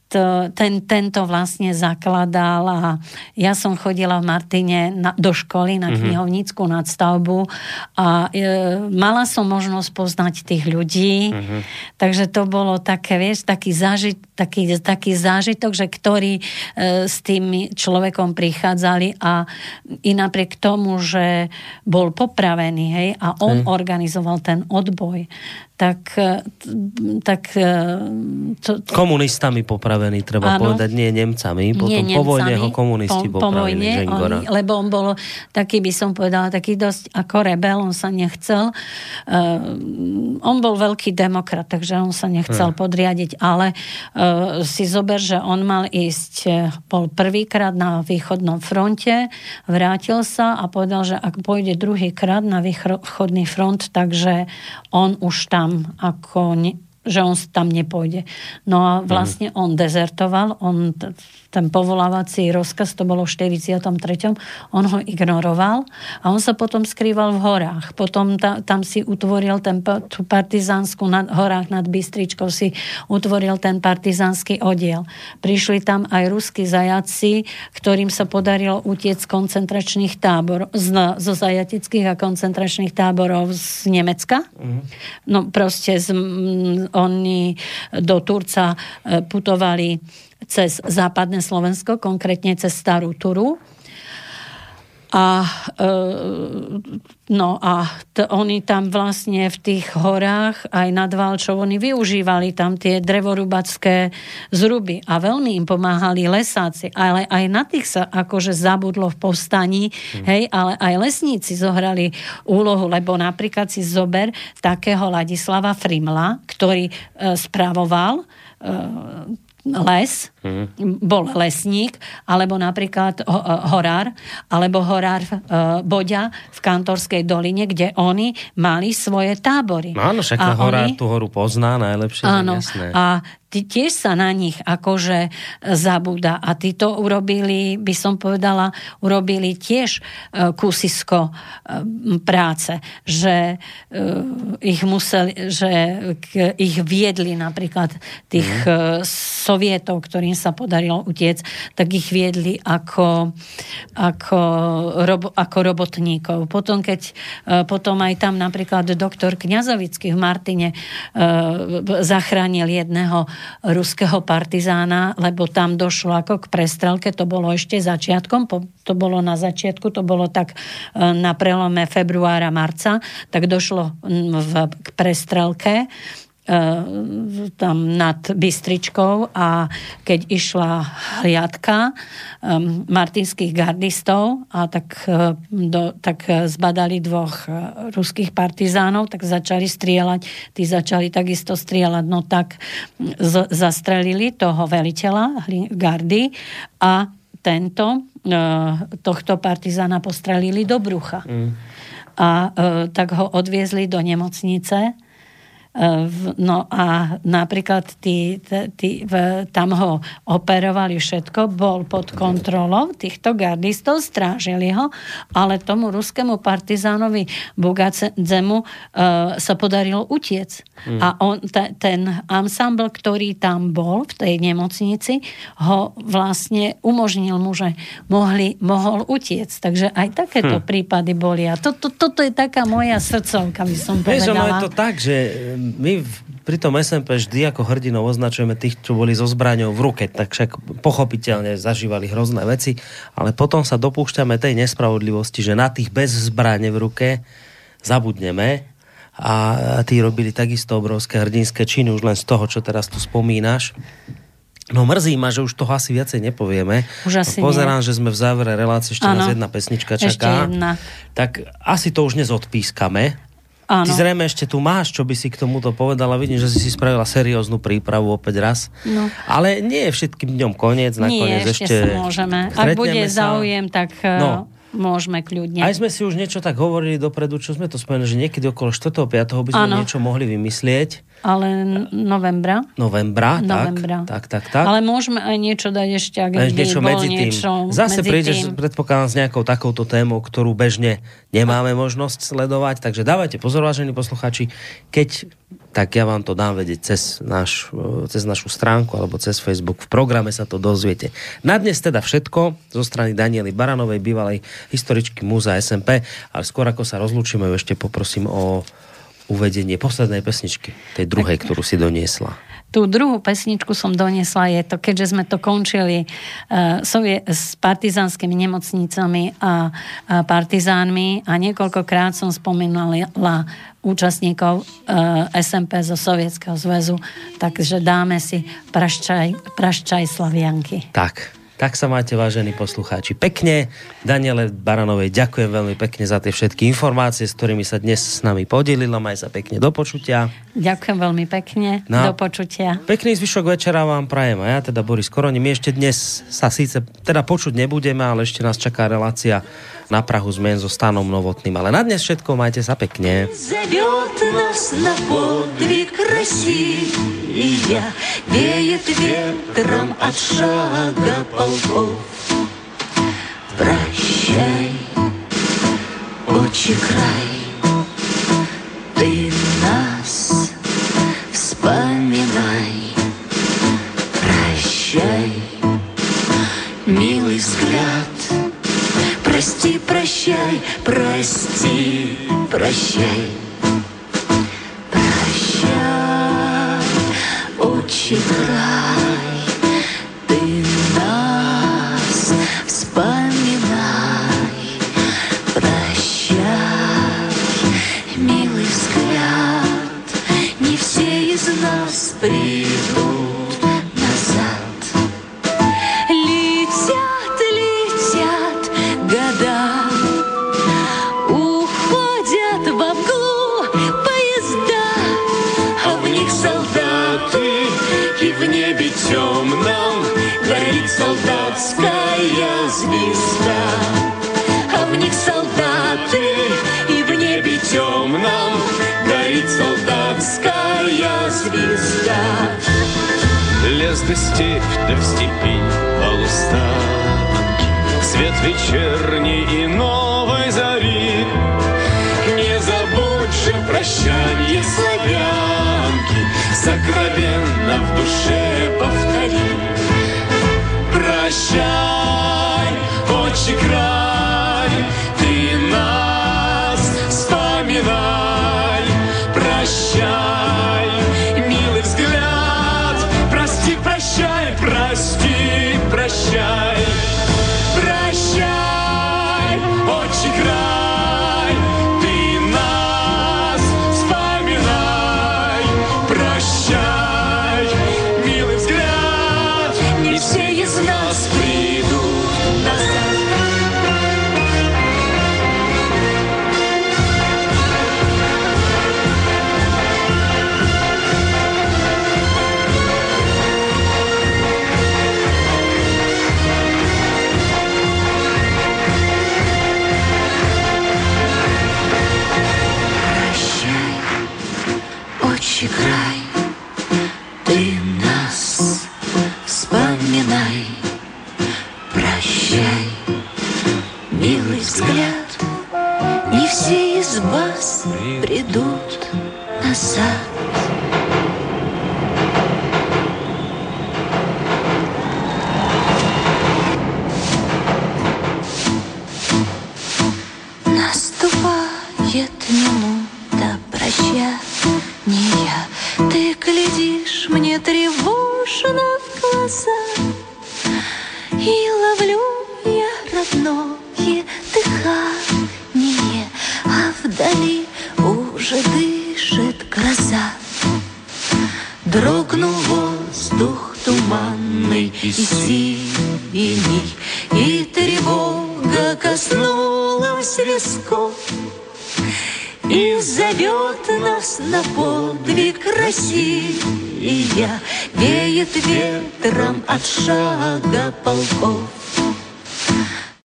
to, ten, tento vlastne zakladal a ja som chodila v Martine na, do školy na mm-hmm. knihovnícku nadstavbu a e, mala som možnosť poznať tých ľudí, mm-hmm. takže to bolo také, vieš, taký, zážit, taký, taký zážitok, že ktorí e, s tým človekom prichádzali a i napriek tomu, že bol popravený, hej, a on mm. organizoval ten odboj, tak, e, tak e, to, komunistami popravený, treba áno, povedať, nie Nemcami. Potom nie Nemcami, po vojne ho komunisti po, popravili, po vojne, on, lebo on bol taký, by som povedala, taký dosť ako rebel, on sa nechcel. Uh, on bol veľký demokrat, takže on sa nechcel hmm. podriadiť, ale uh, si zober, že on mal ísť, bol prvýkrát na východnom fronte, vrátil sa a povedal, že ak pôjde druhýkrát na východný front, takže on už tam tam ako ne, že on tam nepôjde. No a vlastne on dezertoval, on ten povolávací rozkaz, to bolo v 43. On ho ignoroval a on sa potom skrýval v horách. Potom ta, tam si utvoril ten, tú partizánsku nad horách nad Bystričkou si utvoril ten partizánsky oddiel. Prišli tam aj ruskí zajaci, ktorým sa podarilo utiec z koncentračných tábor, z, zo zajateckých a koncentračných táborov z Nemecka. Mm. No proste z, oni do Turca e, putovali cez západné Slovensko, konkrétne cez Starú Turu. A, e, no a t- oni tam vlastne v tých horách aj nad Valčou, oni využívali tam tie drevorubacké zruby a veľmi im pomáhali lesáci, ale aj na tých sa akože zabudlo v povstaní, hmm. hej, ale aj lesníci zohrali úlohu, lebo napríklad si zober takého Ladislava Frimla, ktorý e, spravoval e, les, mm. bol lesník, alebo napríklad horár, alebo horár uh, Boďa v Kantorskej doline, kde oni mali svoje tábory. Áno, však a horár oni, tú horu pozná najlepšie. Áno, jasné. a tiež sa na nich akože zabúda. A tí to urobili, by som povedala, urobili tiež e, kúsisko e, práce, že e, ich museli, že ich viedli napríklad tých mm. sovietov, ktorým sa podarilo utiec, tak ich viedli ako, ako, robo, ako robotníkov. Potom, keď potom aj tam napríklad doktor Kňazovický v Martine zachránil jedného ruského partizána, lebo tam došlo ako k prestrelke, to bolo ešte začiatkom, to bolo na začiatku, to bolo tak na prelome februára, marca, tak došlo v, k prestrelke. E, tam nad Bystričkou a keď išla hliadka um, martinských gardistov a tak, uh, do, tak zbadali dvoch ruských partizánov, tak začali strieľať. Tí začali takisto strieľať, no tak z, zastrelili toho veliteľa gardy a tento, tohto partizána postrelili do brucha. Mm. A tak ho odviezli do nemocnice No a napríklad tí, tí, tam ho operovali všetko, bol pod kontrolou týchto gardistov, strážili ho, ale tomu ruskému partizánovi Bugadzemu uh, sa podarilo utiec. Mm. A on, te, ten ensemble, ktorý tam bol v tej nemocnici, ho vlastne umožnil mu, že mohli, mohol utiec. Takže aj takéto hm. prípady boli. A to, to, toto je taká moja srdcovka, by som povedala. Vieš, je to tak, že my pri tom SMP vždy ako hrdinov označujeme tých, čo boli so zbraňou v ruke, tak však pochopiteľne zažívali hrozné veci, ale potom sa dopúšťame tej nespravodlivosti, že na tých bez zbrane v ruke zabudneme a tí robili takisto obrovské hrdinské činy už len z toho, čo teraz tu spomínaš. No mrzí ma, že už toho asi viacej nepovieme. Už asi Pozerám, nie. že sme v závere relácie, ešte ano. nás jedna pesnička čaká. Ešte jedna. Tak asi to už nezodpískame. Áno. Ty zrejme ešte tu máš, čo by si k tomuto povedala. Vidím, že si si spravila serióznu prípravu opäť raz. No. Ale nie je všetkým dňom koniec. Nakoniec nie, ešte, ešte môžeme. Ak bude sa... záujem, tak no. Môžeme kľudne. Aj sme si už niečo tak hovorili dopredu, čo sme to spomenuli, že niekedy okolo 4. 5. by sme ano. niečo mohli vymyslieť. Ale novembra. Novembra, novembra. Tak, tak, tak, tak. Ale môžeme aj niečo dať ešte, ak by niečo medzi tým. Niečo Zase medzi prídeš, tým. predpokladám, s nejakou takouto témou, ktorú bežne nemáme možnosť sledovať. Takže dávajte pozor, vážení posluchači, keď tak ja vám to dám vedieť cez, naš, cez našu stránku alebo cez Facebook. V programe sa to dozviete. Na dnes teda všetko zo strany Daniely Baranovej, bývalej historičky Múza SMP, ale skôr ako sa rozlúčime, ešte poprosím o uvedenie poslednej pesničky, tej druhej, ktorú si doniesla. Tú druhú pesničku som doniesla, je to, keďže sme to končili uh, sovie, s partizanskými nemocnicami a, a partizánmi a niekoľkokrát som spomenula účastníkov uh, e, SMP zo Sovietskeho zväzu, takže dáme si praščaj, praščaj Slavianky. Tak, tak sa máte, vážení poslucháči, pekne. Daniele Baranovej, ďakujem veľmi pekne za tie všetky informácie, s ktorými sa dnes s nami podelila. Maj sa pekne do počutia. Ďakujem veľmi pekne. No, do počutia. Pekný zvyšok večera vám prajem. A ja teda Boris Koroni. My ešte dnes sa síce teda počuť nebudeme, ale ešte nás čaká relácia na Prahu zmen so Stanom Novotným. Ale na dnes všetko, majte sa pekne. Зовет нас на подвиг Россия, Веет ветром от шага полков. Прощай, отче край, Ты нас вспоминай. Прощай, милый взгляд, Прости, прощай, прости, прощай. Прощай, отче край, ты нас вспоминай. Прощай, милый взгляд, не все из нас придут. звезды степь, да в степи полустанки. Свет вечерний и новой зари. Не забудь же прощанье славянки, Сокровенно в душе повтори. Прощай.